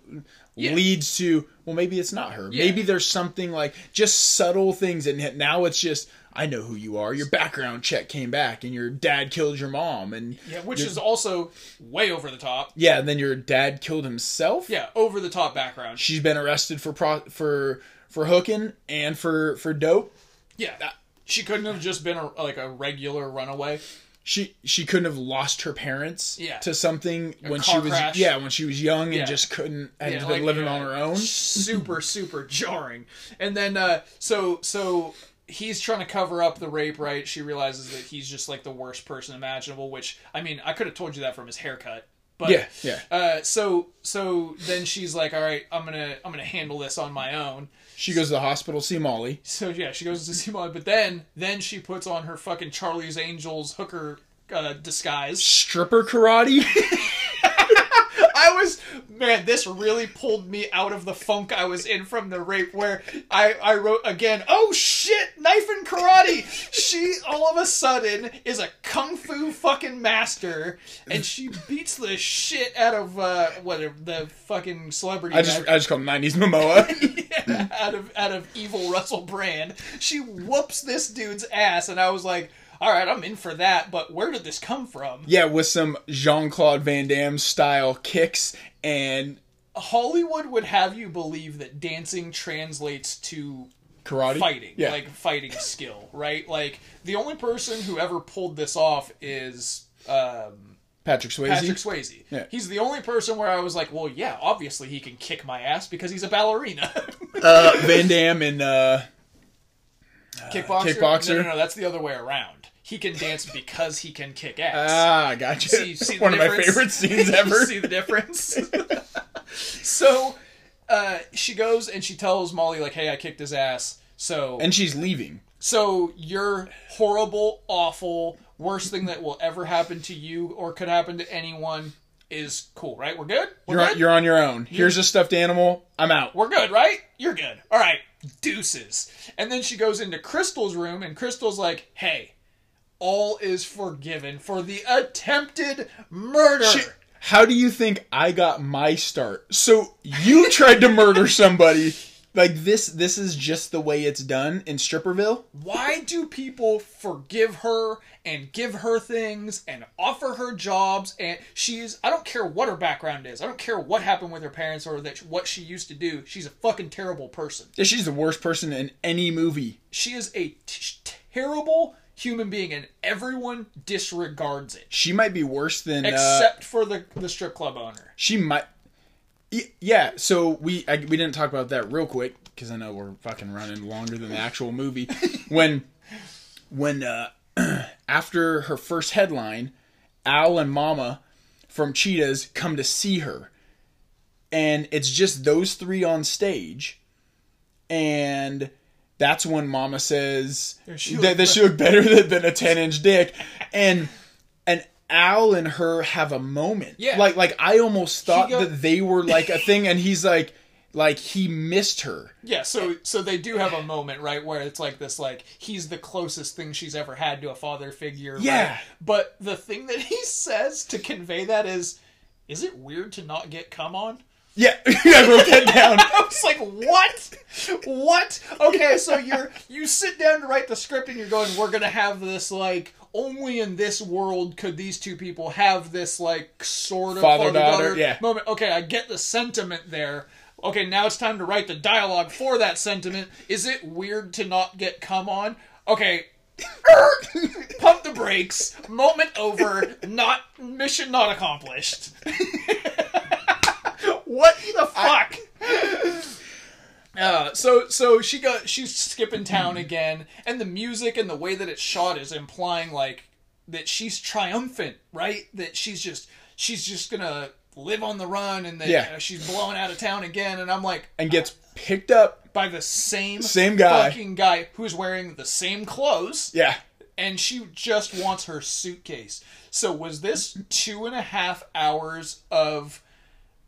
Yeah. leads to well, maybe it's not her. Yeah. Maybe there's something like just subtle things, and now it's just I know who you are. Your background check came back, and your dad killed your mom, and Yeah, which is also way over the top. yeah, and then your dad killed himself. Yeah, over the top background. she's been arrested for pro- for for hooking and for for dope. Yeah. Uh, she couldn't have just been a, like a regular runaway. She she couldn't have lost her parents Yeah. to something when she was crash. yeah when she was young and Yeah. just couldn't had Yeah, been like, living on her own. Super, super jarring. And then, uh, so, so he's trying to cover up the rape, right? She realizes that he's just like the worst person imaginable. Which, I mean, I could have told you that from his haircut. But, Yeah, yeah. Uh, so, so then she's like, "All right, I'm gonna, I'm gonna handle this on my own." She goes to the hospital, see Molly. So yeah, she goes to see Molly, but then, then she puts on her fucking Charlie's Angels hooker uh, disguise. Stripper karate. Was man, this really pulled me out of the funk I was in from the rape where I, I wrote again, oh shit, knife and karate. she all of a sudden is a kung fu fucking master and she beats the shit out of uh what the fucking celebrity I just guy- I just call him '90s Momoa. yeah, out of out of evil Russell Brand. She whoops this dude's ass and I was like, all right, I'm in for that, but where did this come from? yeah, with some Jean Claude Van Damme style kicks and Hollywood would have you believe that dancing translates to karate. fighting, Yeah. like fighting skill, right? Like the only person who ever pulled this off is um, Patrick Swayze. Patrick Swayze. Yeah. He's the only person where I was like, well, yeah, obviously he can kick my ass because he's a ballerina. uh, Van Damme and uh, kickboxer. kickboxer. No, no, no, that's the other way around. He can dance because he can kick ass. ah, gotcha. see, see the One of my favorite scenes ever. see the difference? so uh, she goes and she tells Molly like, "Hey, I kicked his ass." So and she's leaving. so you're horrible, awful, worst thing that will ever happen to you or could happen to anyone is cool, right? We're good. We're You're good. on, you're on your own. Here's a stuffed animal. I'm out. We're good, right? You're good. All right, deuces. And then she goes into Crystal's room, and Crystal's like, "Hey, all is forgiven for the attempted murder." Shit. How do you think I got my start? So you tried to murder somebody. Like this this is just the way it's done in Stripperville? Why do people forgive her and give her things and offer her jobs? And she's, I don't care what her background is. I don't care what happened with her parents or that what she used to do. She's a fucking terrible person. Yeah, she's the worst person in any movie. She is a t- terrible human being and everyone disregards it. She might be worse than uh, Except for the, the strip club owner. she might yeah so we I, we didn't talk about that real quick because i know we're fucking running longer than the actual movie. When when uh after her first headline al and mama from cheetahs come to see her. And it's just those three on stage and that's when mama says that, that she looked better than, than a 10 inch dick. And al and her have a moment Yeah. like like i almost thought that they were like a thing and he's like like he missed her Yeah, so so they do have a moment, right, where it's like this like he's the closest thing she's ever had to a father figure. right? Yeah. But the thing that he says to convey that is is it weird to not get come on? yeah i wrote that down I was like, what? What? Okay, so you're you sit down to write the script and you're going, we're gonna have this like only in this world could these two people have this like sort of Father-daughter, father-daughter yeah. moment. Okay, I get the sentiment there. Okay, now it's time to write the dialogue for that sentiment. Is it weird to not get come on? Okay. Pump the brakes. Moment over. Not mission not accomplished. what the fuck? Uh, so so she got she's skipping town again, and the music and the way that it's shot is implying like that she's triumphant, right? That she's just she's just gonna live on the run, and that Yeah. uh, she's blowing out of town again. And I'm like, and gets picked up by the same Same guy. fucking guy who's wearing the same clothes, yeah and she just wants her suitcase. So was this two and a half hours of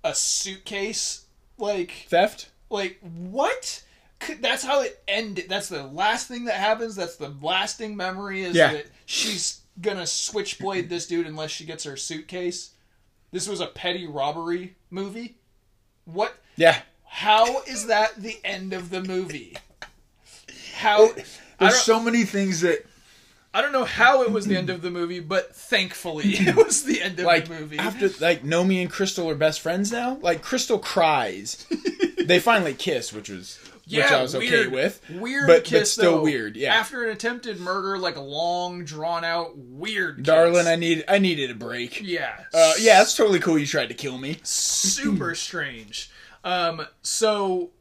a suitcase like theft like what? Could- that's how it ended. That's the last thing that happens. That's the lasting memory is Yeah. that she's gonna switchblade this dude unless she gets her suitcase. This was a petty robbery movie. What? Yeah. How is that the end of the movie? How there's so many things that I don't know how it was the end of the movie but thankfully it was the end of like the movie. after like Nomi and Crystal are best friends now. Like Crystal cries. they finally kiss, which was which I was okay with. Weird but, kiss, but still though. weird. Yeah, After an attempted murder, like a long, drawn out, weird. Kiss. darling, I need I needed a break. yeah, Uh, yeah, it's totally cool. You tried to kill me. super strange. Um, so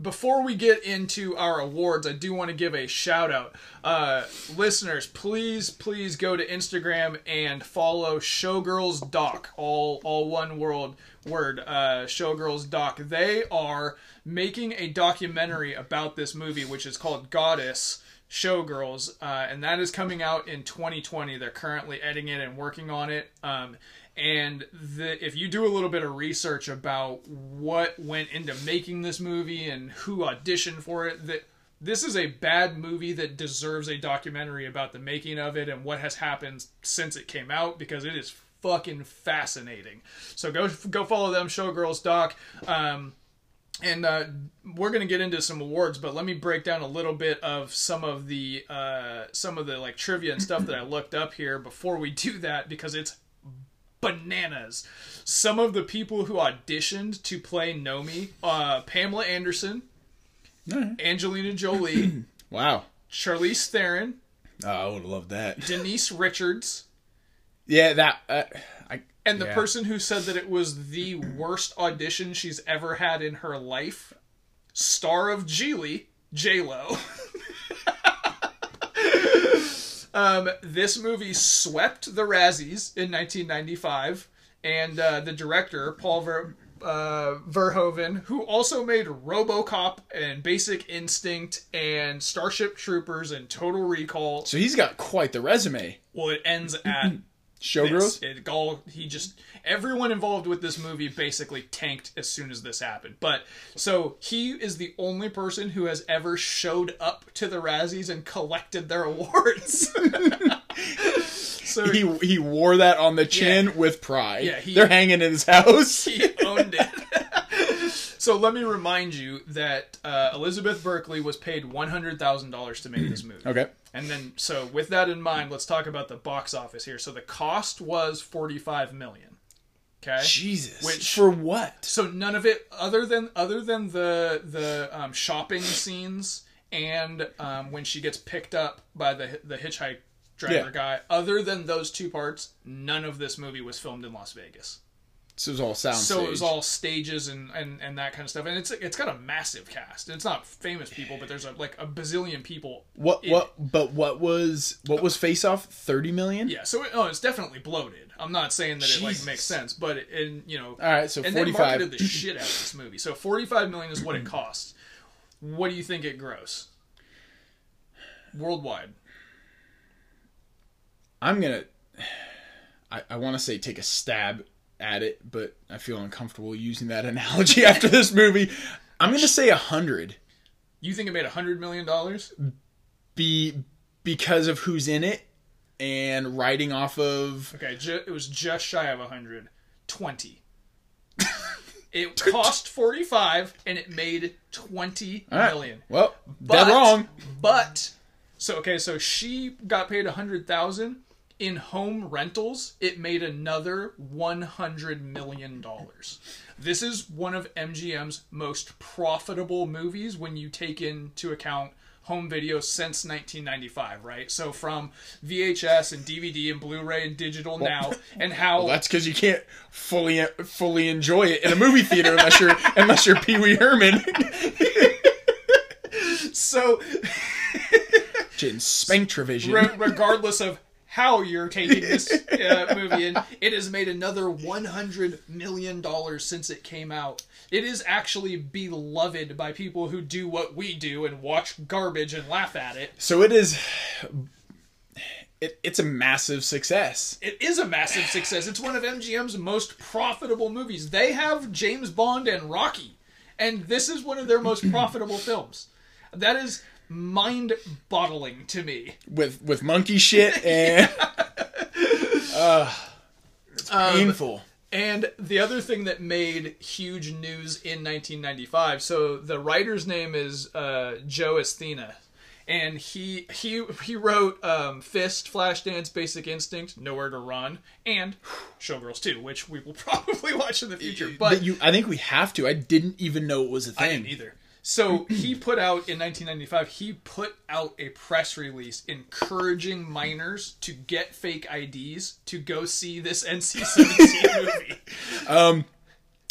before we get into our awards, I do want to give a shout out. Uh, listeners, please, please go to Instagram and follow Showgirls Doc, all all one world word, uh, Showgirls Doc. They are making a documentary about this movie, which is called Goddess. Showgirls, uh, and that is coming out in 2020. They're currently editing it and working on it. Um, and the, if you do a little bit of research about what went into making this movie and who auditioned for it, that this is a bad movie that deserves a documentary about the making of it and what has happened since it came out because it is fucking fascinating. So go go follow them, Showgirls Doc. Um, and uh, we're gonna get into some awards, but let me break down a little bit of some of the uh, some of the like trivia and stuff that I looked up here before we do that because it's bananas. Some of the people who auditioned to play Nomi: uh, Pamela Anderson, Angelina Jolie, Wow. Charlize Theron, Oh, I would love that. Denise Richards, Yeah, that. Uh, And the Yeah. person who said that it was the worst audition she's ever had in her life, star of Gigli, J Lo. um, this movie swept the Razzies in 1995, and uh, the director Paul Ver- uh, Verhoeven, who also made RoboCop and Basic Instinct and Starship Troopers and Total Recall. So he's got quite the resume. Well, it ends at Showgirls. It all he just everyone involved with this movie basically tanked as soon as this happened. But so he is the only person who has ever showed up to the Razzies and collected their awards. so He he wore that on the chin with pride. Yeah, he- They're hanging in his house. he owned it. so let me remind you that uh, Elizabeth Berkley was paid one hundred thousand dollars to make this movie. Okay. And then, so with that in mind, let's talk about the box office here. So the cost was forty-five million. Okay. Jesus. Which- for what? So none of it, other than other than the the um, shopping scenes and um, when she gets picked up by the the hitchhike driver Yeah. guy, other than those two parts, none of this movie was filmed in Las Vegas. So it was all sound. So it was all stages and, and, and that kind of stuff, and it's it's got a massive cast. It's not famous people, but there's a, like a bazillion people. What what? But what was what was Face Off? Thirty million. Yeah, so it, oh, it's definitely bloated. I'm not saying that it like makes sense, but it, in you know, All right. So and forty they marketed the shit out of this movie. So 45 million is what it costs. What do you think it gross worldwide? I'm gonna. I, I want to say take a stab at it, but I feel uncomfortable using that analogy after this movie. I'm gonna say a hundred. You think it made a 100 million dollars? Be because of who's in it and writing off of Okay, ju- it was just shy of 100. 20. it cost 45 and it made 20 All right. million. Well, But, dead wrong. But so okay, so she got paid a hundred thousand in home rentals. It made another one hundred million dollars. This is one of MGM's most profitable movies when you take into account home video since 1995, right? So from VHS and DVD and Blu-ray and digital now, and how Well, that's because you can't fully fully enjoy it in a movie theater unless you're unless you're Pee Wee Herman. so in Spanktravision. Re- regardless of how you're taking this uh, movie in, it has made another 100 million dollars since it came out. It is actually beloved by people who do what we do and watch garbage and laugh at it. So it is. It, it's a massive success. It is a massive success. It's one of MGM's most profitable movies. They have James Bond and Rocky, and this is one of their most profitable films. That is mind-boggling to me. with with monkey shit and uh, it's painful. And the other thing that made huge news in 1995, so the writer's name is uh, Joe Eszterhas, and he he he wrote um, Fist, Flashdance, Basic Instinct, Nowhere to Run, and Showgirls 2, which we will probably watch in the future. But But you, I think we have to. I didn't even know it was a thing. I didn't either. So he put out in 1995. He put out a press release encouraging minors to get fake IDs to go see this NC-17 movie. Um,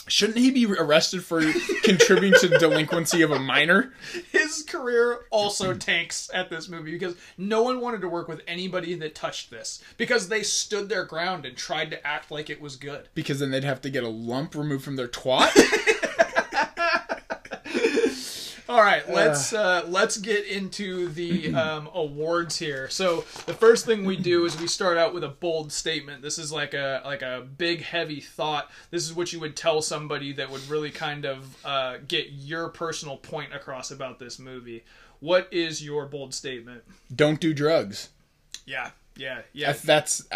shouldn't he be arrested for contributing to the delinquency of a minor? His career also tanks at this movie because no one wanted to work with anybody that touched this because they stood their ground and tried to act like it was good. Because then they'd have to get a lump removed from their twat. All right, let's uh, let's get into the um, awards here. So the first thing we do is we start out with a bold statement. This is like a like a big heavy thought. This is what you would tell somebody that would really kind of uh, get your personal point across about this movie. What is your bold statement? Don't do drugs. Yeah, yeah, yeah. That's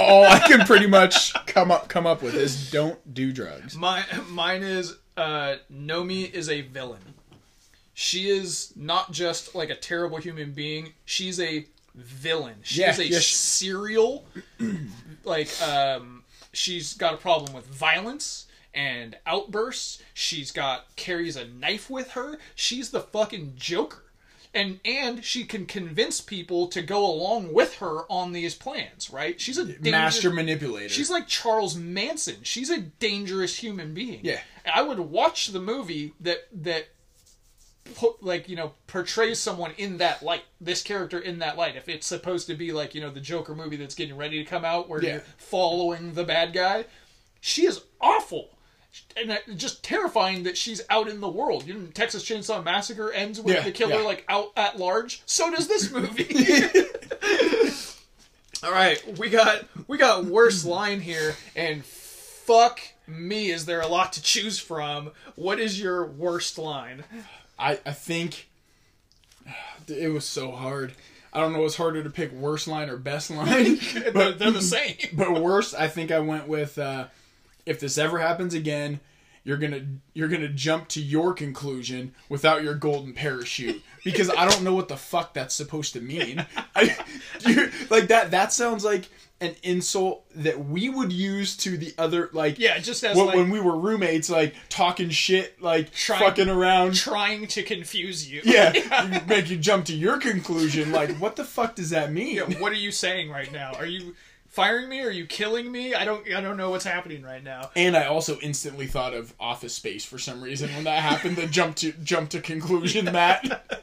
all I can pretty much come up come up with is don't do drugs. My mine is uh, Nomi is a villain. She is not just like a terrible human being. She's a villain. She's Yeah, a yeah, serial. like um, she's got a problem with violence and outbursts. She's got carries a knife with her. She's the fucking Joker. and and she can convince people to go along with her on these plans. Right? She's a danger- Master manipulator. She's like Charles Manson. She's a dangerous human being. Yeah. I would watch the movie that that put like you know portrays someone in that light. This character in that light. If it's supposed to be like you know the Joker movie that's getting ready to come out where Yeah. you're following the bad guy, she is awful. And just terrifying that she's out in the world. You know, Texas Chainsaw Massacre ends with Yeah, the killer yeah. like out at large. So does this movie. All right, we got we got worst line here, and fuck me, is there a lot to choose from? What is your worst line? I, I think it was so hard. I don't know what's harder to pick worst line or best line. But they're the same. but worst, I think I went with uh, if this ever happens again, you're gonna you're gonna jump to your conclusion without your golden parachute because I don't know what the fuck that's supposed to mean. I, like that that sounds like an insult that we would use to the other like Yeah, just as when, like when we were roommates like talking shit like Trying- fucking around trying to confuse you. yeah, make you jump to your conclusion. Like, what the fuck does that mean? what are you saying right now? Are you firing me? Are you killing me? I don't I don't know what's happening right now. And I also instantly thought of Office Space for some reason when that happened. The jump to jump to conclusion, mat.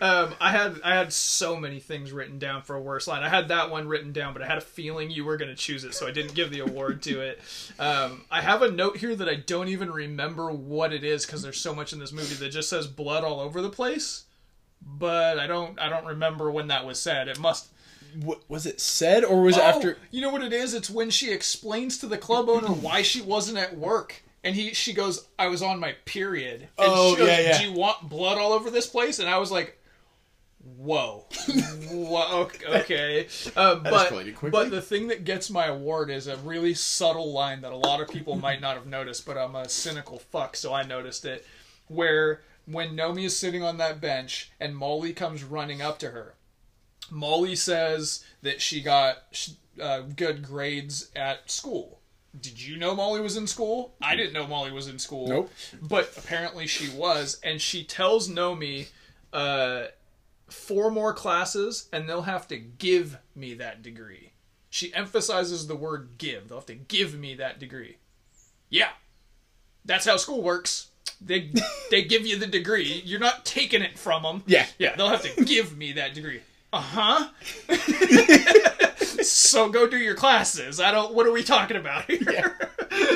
Um, I had I had so many things written down for a worst line. I had that one written down, but I had a feeling you were going to choose it, so I didn't give the award to it. Um, I have a note here that I don't even remember what it is because there's so much in this movie that just says blood all over the place. But I don't I don't remember when that was said. It must What, was it said or was it Oh, after? you know what it is? It's when she explains to the club owner why she wasn't at work. And he she goes, I was on my period. And Oh, she goes, yeah, yeah. Do you want blood all over this place? And I was like, Whoa. Whoa okay. Uh, but, quickly. but the thing that gets my award is a really subtle line that a lot of people might not have noticed, but I'm a cynical fuck, so I noticed it. Where when Nomi is sitting on that bench and Molly comes running up to her, Molly says that she got uh, good grades at school. Did you know Molly was in school? I didn't know Molly was in school. Nope. But apparently she was, and she tells Nomi uh, four more classes, and they'll have to give me that degree. She emphasizes the word give. They'll have to give me that degree. Yeah, that's how school works. They they give you the degree. You're not taking it from them. Yeah. Yeah, they'll have to give me that degree. Uh huh. so go do your classes. I don't. What are we talking about here?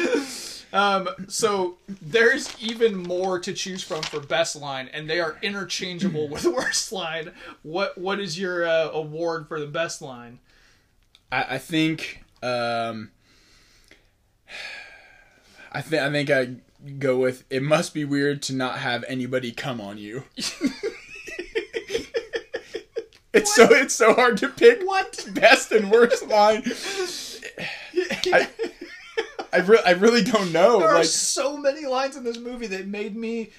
um. So there's even more to choose from for best line, and they are interchangeable with worst line. What What is your uh, award for the best line? I, I think. Um, I think I think I go with. It must be weird to not have anybody come on you. it's so it's so hard to pick What? best and worst line. I, I, re- I really don't know. There are Like, so many lines in this movie that made me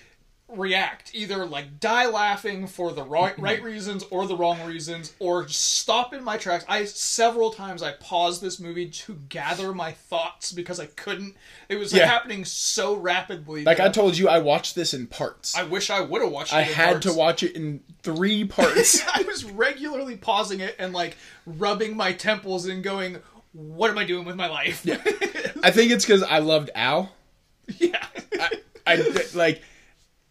react, either like die laughing for the right, right reasons or the wrong reasons, or stop in my tracks. I several times I paused this movie to gather my thoughts because I couldn't. It was Yeah. happening so rapidly. like I told you, I watched this in parts. I wish I would have watched. It I had parts. to watch it in three parts. I was regularly pausing it and like rubbing my temples and going, "What am I doing with my life?" Yeah, I think it's because I loved Al. yeah. I, I like.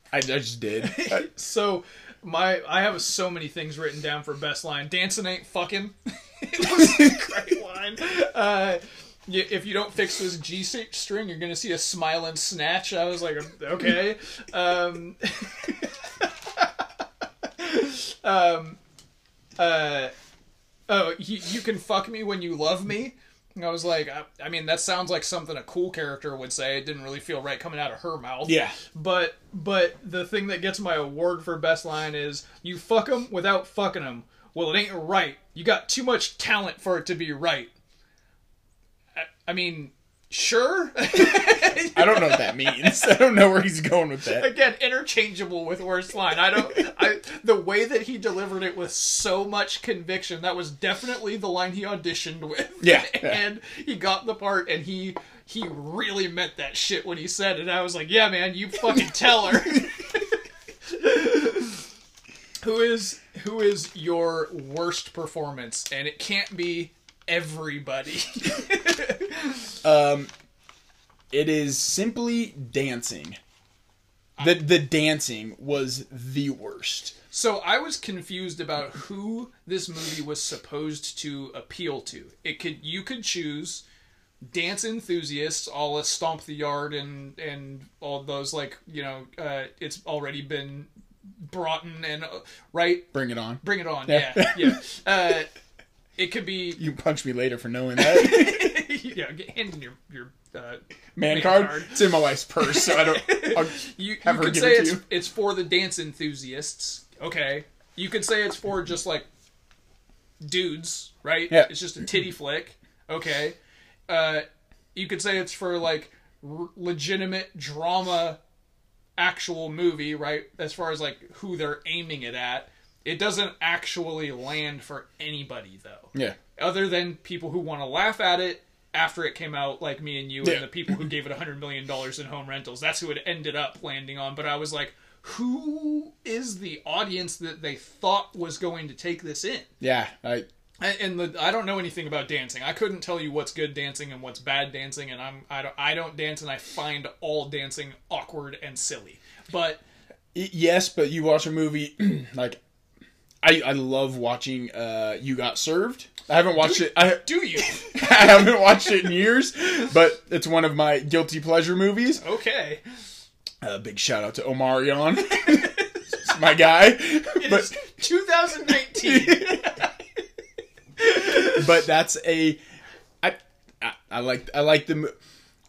I, I just did. So my I have so many things written down for best line. Dancing ain't fucking. it was a great line. Uh, if you don't fix this G string, you're gonna see a smiling snatch. I was like, okay. Um, um, uh, oh, you, you can fuck me when you love me. I was like, I, I mean, that sounds like something a cool character would say. It didn't really feel right coming out of her mouth. Yeah. But but the thing that gets my award for best line is you fuck him without fucking him. Well, it ain't right. You got too much talent for it to be right. I, I mean, sure. I don't know what that means. I don't know where he's going with that. Again, interchangeable with worst line. I don't. I the way that he delivered it with so much conviction. That was definitely the line he auditioned with. Yeah. and he got the part, and he he really meant that shit when he said it. I was like, yeah, man, you fucking tell her. Who is who is your worst performance? And it can't be everybody. Um, it is simply dancing. The the dancing was the worst. so I was confused about who this movie was supposed to appeal to. It could you could choose dance enthusiasts, all a stomp the yard and and all those like you know uh, it's already been brought in and uh, right Bring it on. bring it on yeah yeah. Uh, it could be You punch me later for knowing that. yeah get- hand in your your uh, Man, Man card. card. It's in my wife's purse, so I don't. I'll, You, you her could say it it's you. it's for the dance enthusiasts. Okay. You could say it's for just like dudes, right? Yeah. It's just a titty flick. Okay. Uh, you could say it's for like r- legitimate drama, actual movie, right? As far as like who they're aiming it at, it doesn't actually land for anybody though yeah. other than people who want to laugh at it after it came out, like me and you, Yeah. and the people who gave it $100 million in home rentals. That's who it ended up landing on. But I was like, who is the audience that they thought was going to take this in? Yeah. I. And- And the, I don't know anything about dancing. I couldn't tell you what's good dancing and what's bad dancing. And I'm I don't I don't dance, and I find all dancing awkward and silly. But Yes, but you watch a movie like. I, I love watching uh, You Got Served. I haven't watched it. I, do you? I haven't watched it in years, but it's one of my guilty pleasure movies. okay. Uh, big shout out to Omarion, my guy. It But is 2019. but that's a I, I I like I like the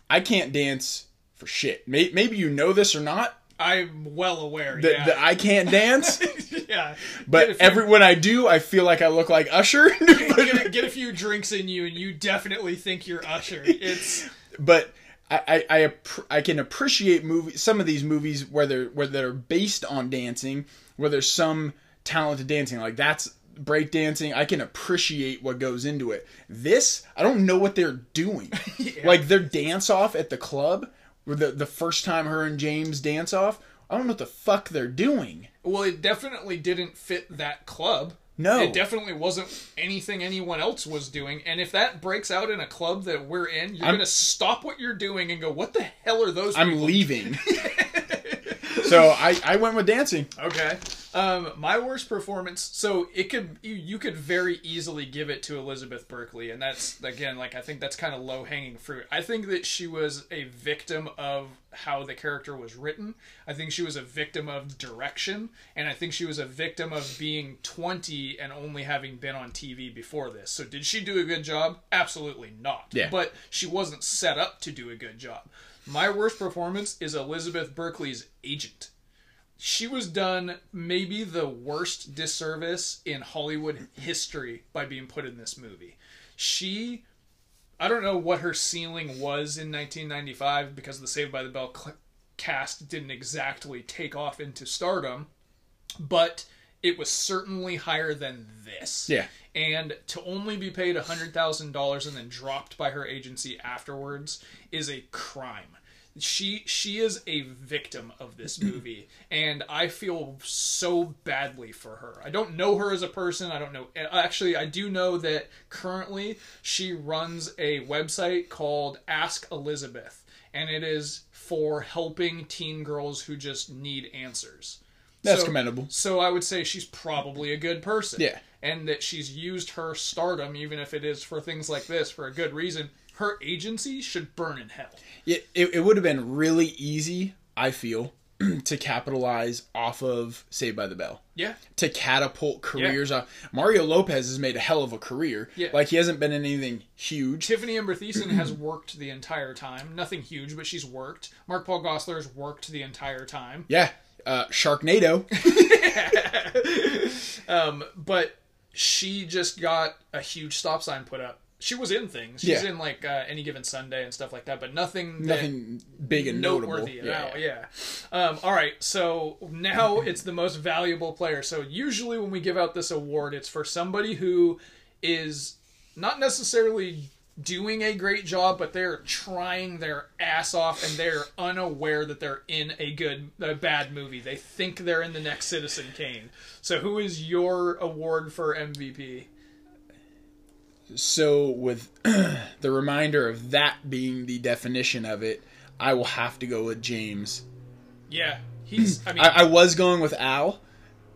I can't dance for shit. Maybe you know this or not I'm well aware. that, yeah. that I can't dance, yeah. but every when I do, I feel like I look like Usher. get, a, get a few drinks in you, and you definitely think you're Usher. It's but I I, I, I can appreciate movies. Some of these movies where they're where they're based on dancing, where there's some talented dancing, like that's breakdancing. I can appreciate what goes into it. This I don't know what they're doing. Like their dance off at the club, the the first time her and James dance off. I don't know what the fuck they're doing. well, it definitely didn't fit that club. No. It definitely wasn't anything anyone else was doing. And if that breaks out in a club that we're in, you're I'm- gonna stop what you're doing and go, "What the hell are those?" I'm people leaving. so I I went with dancing. Okay. Um, my worst performance. So it could you, you could very easily give it to Elizabeth Berkley, and that's again like I think that's kind of low hanging fruit. I think that she was a victim of how the character was written. I think she was a victim of direction, and I think she was a victim of being 20 and only having been on TV before this. So did she do a good job? Absolutely not. Yeah. But she wasn't set up to do a good job. My worst performance is Elizabeth Berkley's agent she was done maybe the worst disservice in Hollywood history by being put in this movie. She, I don't know what her ceiling was in 1995 because the Saved by the Bell cast didn't exactly take off into stardom, but it was certainly higher than this. Yeah. And to only be paid $100,000 and then dropped by her agency afterwards is a crime. She she is a victim of this movie and I feel so badly for her. I don't know her as a person. I don't know actually I do know that currently she runs a website called Ask Elizabeth and it is for helping teen girls who just need answers. That's So- commendable. So I would say she's probably a good person. Yeah. And that she's used her stardom, even if it is for things like this, for a good reason. Her agency should burn in hell. It, it, it would have been really easy, I feel, to capitalize off of Saved by the Bell. Yeah. To catapult careers off. Mario Lopez has made a hell of a career. Yeah. Like he hasn't been in anything huge. Tiffany Amber Thiessen has worked the entire time. Nothing huge, but she's worked. Mark Paul Gosselaar's worked the entire time. Yeah. Uh, Sharknado. Um, but she just got a huge stop sign put up. She was in things. She's Yeah. in like uh, any given Sunday and stuff like that, but nothing Nothing big and notable. noteworthy at all. Yeah. Um, all right. So now it's the most valuable player. So usually when we give out this award, it's for somebody who is not necessarily doing a great job, but they're trying their ass off and they're unaware that they're in a good, a bad movie. They think they're in the next Citizen Kane. So, who is your award for MVP? So, with the reminder of that being the definition of it, I will have to go with James. Yeah, he's. I mean, I, I was going with Al.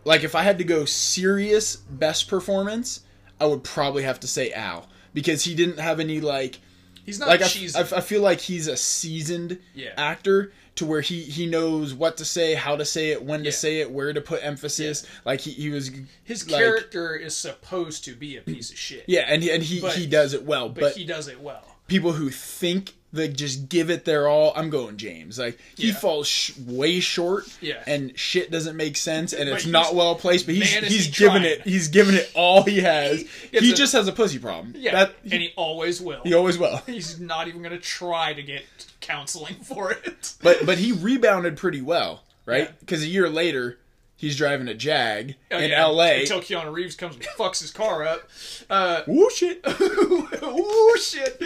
Like, if I had to go serious best performance, I would probably have to say Al because he didn't have any like. he's not Like I. I, I feel like he's a seasoned Yeah. actor to where he he knows what to say, how to say it, when Yeah. to say it, where to put emphasis. Like he, he was His like- character is supposed to be a piece of shit. yeah, and he, and he But- he does it well. but, But, he does it well. people who think they just give it their all, I'm going James. Like he Yeah. falls sh- way short, Yeah. and shit doesn't make sense, and But it's not well placed. But he's he's he given trying. it he's giving it all he has. It's he a- just has a pussy problem. Yeah, that, and he always will. he always will. He's not even going to try to get counseling for it. But but he rebounded pretty well, right? Yeah. Because a year later, he's driving a Jag Oh, in yeah, L.A. until Keanu Reeves comes and fucks his car up. Uh, Woo shit! Ooh, shit.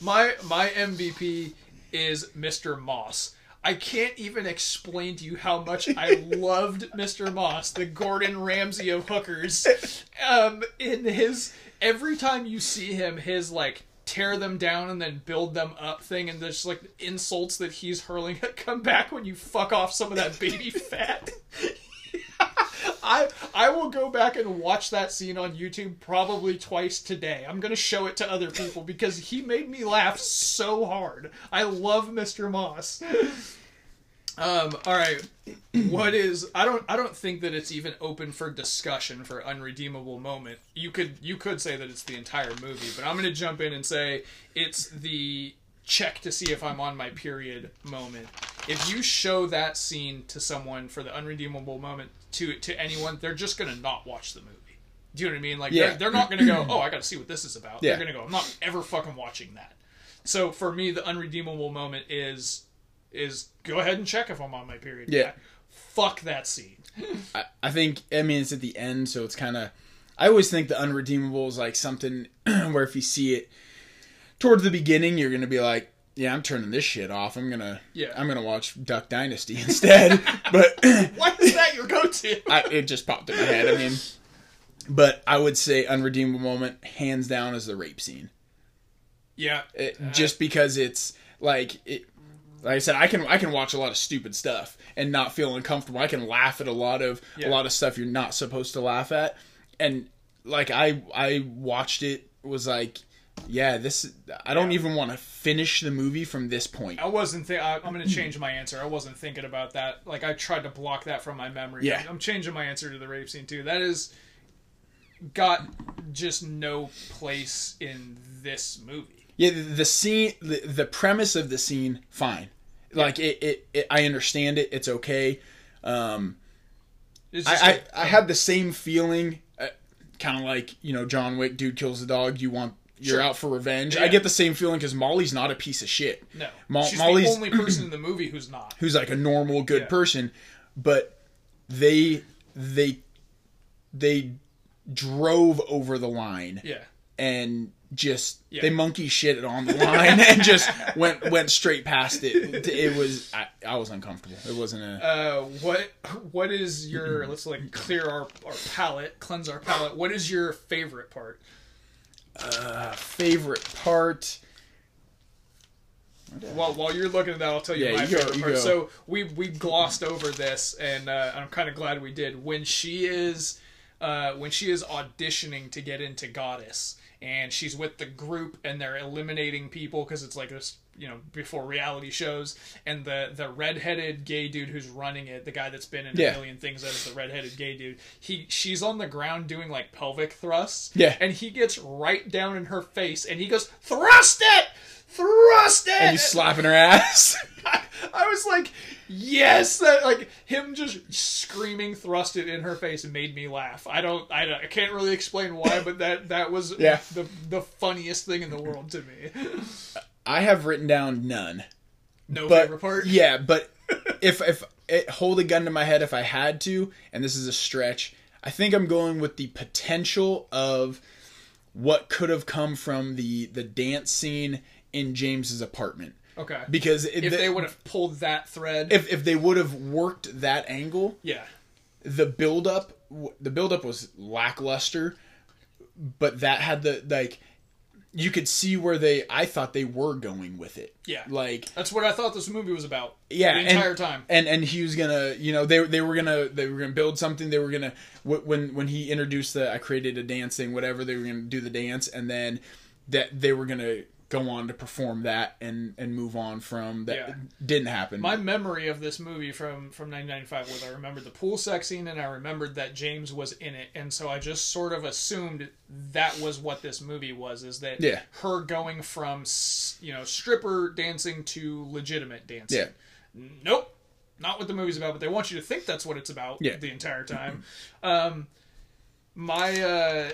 My my MVP is Mr. Moss. I can't even explain to you how much I loved Mr. Moss, the Gordon Ramsay of hookers. Um, in his every time you see him, his like tear them down and then build them up thing, and there's like insults that he's hurling come back when you fuck off some of that baby fat. I I will go back and watch that scene on YouTube probably twice today. I'm gonna show it to other people because he made me laugh so hard. I love Mr. Moss. Um, all right. What is I don't I don't think that it's even open for discussion for unredeemable moment. You could you could say that it's the entire movie, but I'm gonna jump in and say it's the check to see if I'm on my period moment. If you show that scene to someone for the unredeemable moment to to anyone, they're just gonna not watch the movie. Do you know what I mean? Like Yeah. they're, they're not gonna go, oh, I gotta see what this is about. Yeah. They're gonna go, I'm not ever fucking watching that. So for me, the unredeemable moment is is go ahead and check if I'm on my period. Yeah. Fuck that scene. I, I think I mean it's at the end, so it's kind of. I always think the unredeemable is like something where if you see it towards the beginning, you're gonna be like, "Yeah, I'm turning this shit off. I'm gonna, Yeah. I'm gonna watch Duck Dynasty instead." but Why is that your go-to? I, it just popped in my head. I mean, but I would say unredeemable moment, hands down, is the rape scene. yeah. It, uh, just because it's like it like I said, I can I can watch a lot of stupid stuff and not feel uncomfortable. I can laugh at a lot of Yeah. a lot of stuff you're not supposed to laugh at. And like I I watched it was like yeah, this I don't Yeah. even want to finish the movie from this point. I wasn't. Th- I, I'm going to change my answer. I wasn't thinking about that. Like I tried to block that from my memory. Yeah. I'm changing my answer to the rape scene too. That is got just no place in this movie. Yeah, the, the scene the, the premise of the scene fine. Like it, it, it I understand it. It's okay. Um It's just I, a- I, I had the same feeling, uh, kind of like you know John Wick, dude kills the dog. You want you're Sure. out for revenge. Yeah. I get the same feeling because Molly's not a piece of shit. no. Mo- She's Molly's the only person in the movie who's not. who's like a normal good Yeah. person, but they they they drove over the line Yeah. and just Yeah. they monkey shit it on the line and just went went straight past it. It was I, I was uncomfortable. It wasn't a Uh, what what is your let's like clear our, our palate, cleanse our palate. What is your favorite part? Favorite part. While while you're looking at that, I'll tell you Yeah, my you go, favorite you part. go. So we we glossed over this, and uh, I'm kind of glad we did. When she is uh, when she is auditioning to get into Goddess, and she's with the group, and they're eliminating people because it's like this, you know, before reality shows, and the the redheaded gay dude who's running it, the guy that's been in Yeah. a million things as the redheaded gay dude, he she's on the ground doing like pelvic thrusts, Yeah. and he gets right down in her face, and he goes thrust it. Thrust it! And you slapping her ass. I was like, yes, that like him just screaming thrust it in her face made me laugh. I don't, I, don't- I can't really explain why, but that that was Yeah. the the funniest thing in the world to me. I have written down none. No But favorite part. yeah, but if if it, hold a gun to my head if I had to, and this is a stretch, I think I'm going with the potential of what could have come from the the dance scene in James's apartment. Okay. Because it, if the- they would have pulled that thread, if if they would have worked that angle, yeah, the build up the build up was lackluster, but that had the like you could see where they I thought they were going with it. yeah, Like that's what I thought this movie was about. yeah, the and- entire time. And and he was gonna, you know, they they were gonna they were gonna build something. They were gonna when when he introduced the I created a dancing whatever they were gonna do the dance, and then that they were gonna go on to perform that and and move on from that. Yeah. Didn't happen. My memory of this movie from from 1995 was I remembered the pool sex scene and I remembered that James was in it, and so I just sort of assumed that was what this movie was. Is that Yeah. her going from you know stripper dancing to legitimate dancing? Yeah. Nope. Not what the movie's about, but they want you to think that's what it's about Yeah. the entire time. Um, my uh,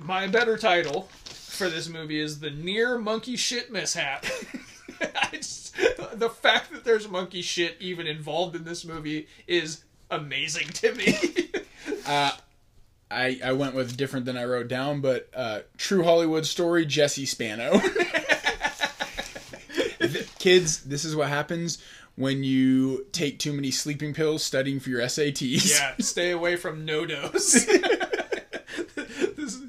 my better title for this movie is the near monkey shit mishap. Just, the fact that there's monkey shit even involved in this movie is amazing to me. I I went with different than I wrote down, but uh, true Hollywood story Jesse Spano. Kids, this is what happens when you take too many sleeping pills studying for your SATs. yeah, stay away from NoDoz.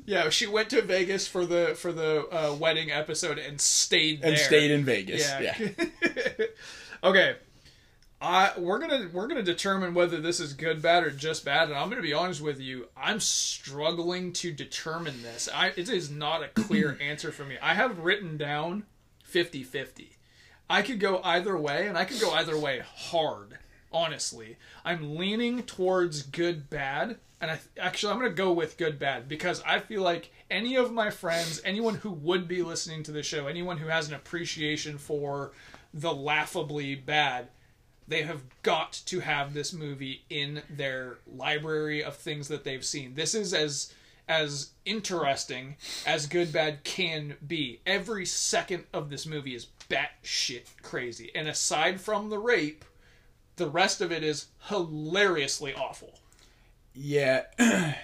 Yeah, she went to Vegas for the for the uh, wedding episode and stayed there. and stayed in Vegas. Yeah. Yeah. okay. I we're gonna we're gonna determine whether this is good, bad, or just bad, and I'm gonna be honest with you. I'm struggling to determine this. I it is not a clear answer for me. I have written down 50-50. I could go either way, and I could go either way hard. Honestly, I'm leaning towards good, bad, and I actually I'm gonna go with good, bad because I feel like any of my friends, anyone who would be listening to the show, anyone who has an appreciation for the laughably bad, they have got to have this movie in their library of things that they've seen. This is as as interesting as good bad can be. Every second of this movie is batshit crazy, and aside from the rape, the rest of it is hilariously awful. Yeah, I,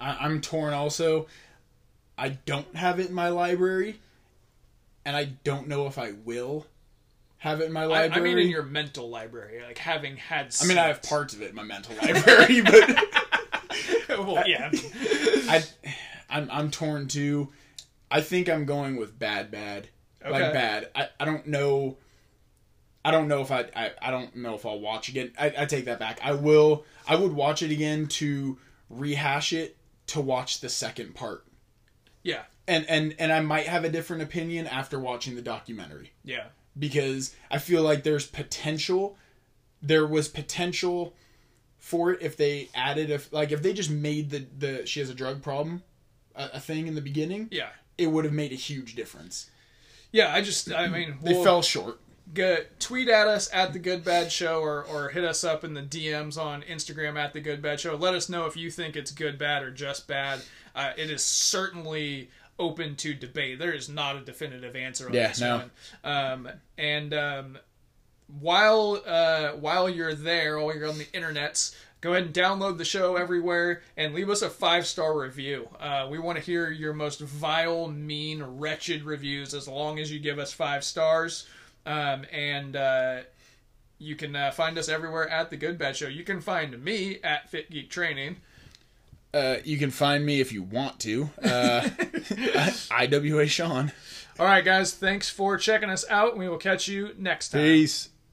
I'm torn. Also, I don't have it in my library, and I don't know if I will have it in my library. I mean, in your mental library, like having had. I mean, I have parts of it in my mental library, but well, yeah. I, I'm I'm torn too. I think I'm going with bad, bad, Okay. like bad. I, I don't know. I don't know if I, I I don't know if I'll watch again. I, I take that back. I will. I would watch it again to rehash it to watch the second part. yeah, And and and I might have a different opinion after watching the documentary yeah, because I feel like there's potential. There was potential for it if they added if like if they just made the the she has a drug problem a, a thing in the beginning, yeah, it would have made a huge difference. yeah. I just, I mean, They fell short. Go, tweet at us at the Good Bad Show or, or hit us up in the DMs on Instagram at the Good Bad Show. Let us know if you think it's good, bad, or just bad. Uh, it is certainly open to debate. There is not a definitive answer on Yeah, this no. one. Um, and um, while uh, while you're there, while you're on the internets, go ahead and download the show everywhere and leave us a five star review. Uh, we want to hear your most vile, mean, wretched reviews as long as you give us five stars. Um, and uh, you can uh, find us everywhere at the Good Bad Show. You can find me at Fit Geek Training. Uh, you can find me if you want to. Uh, IWA Sean. All right, guys. Thanks for checking us out. We will catch you next time. Peace.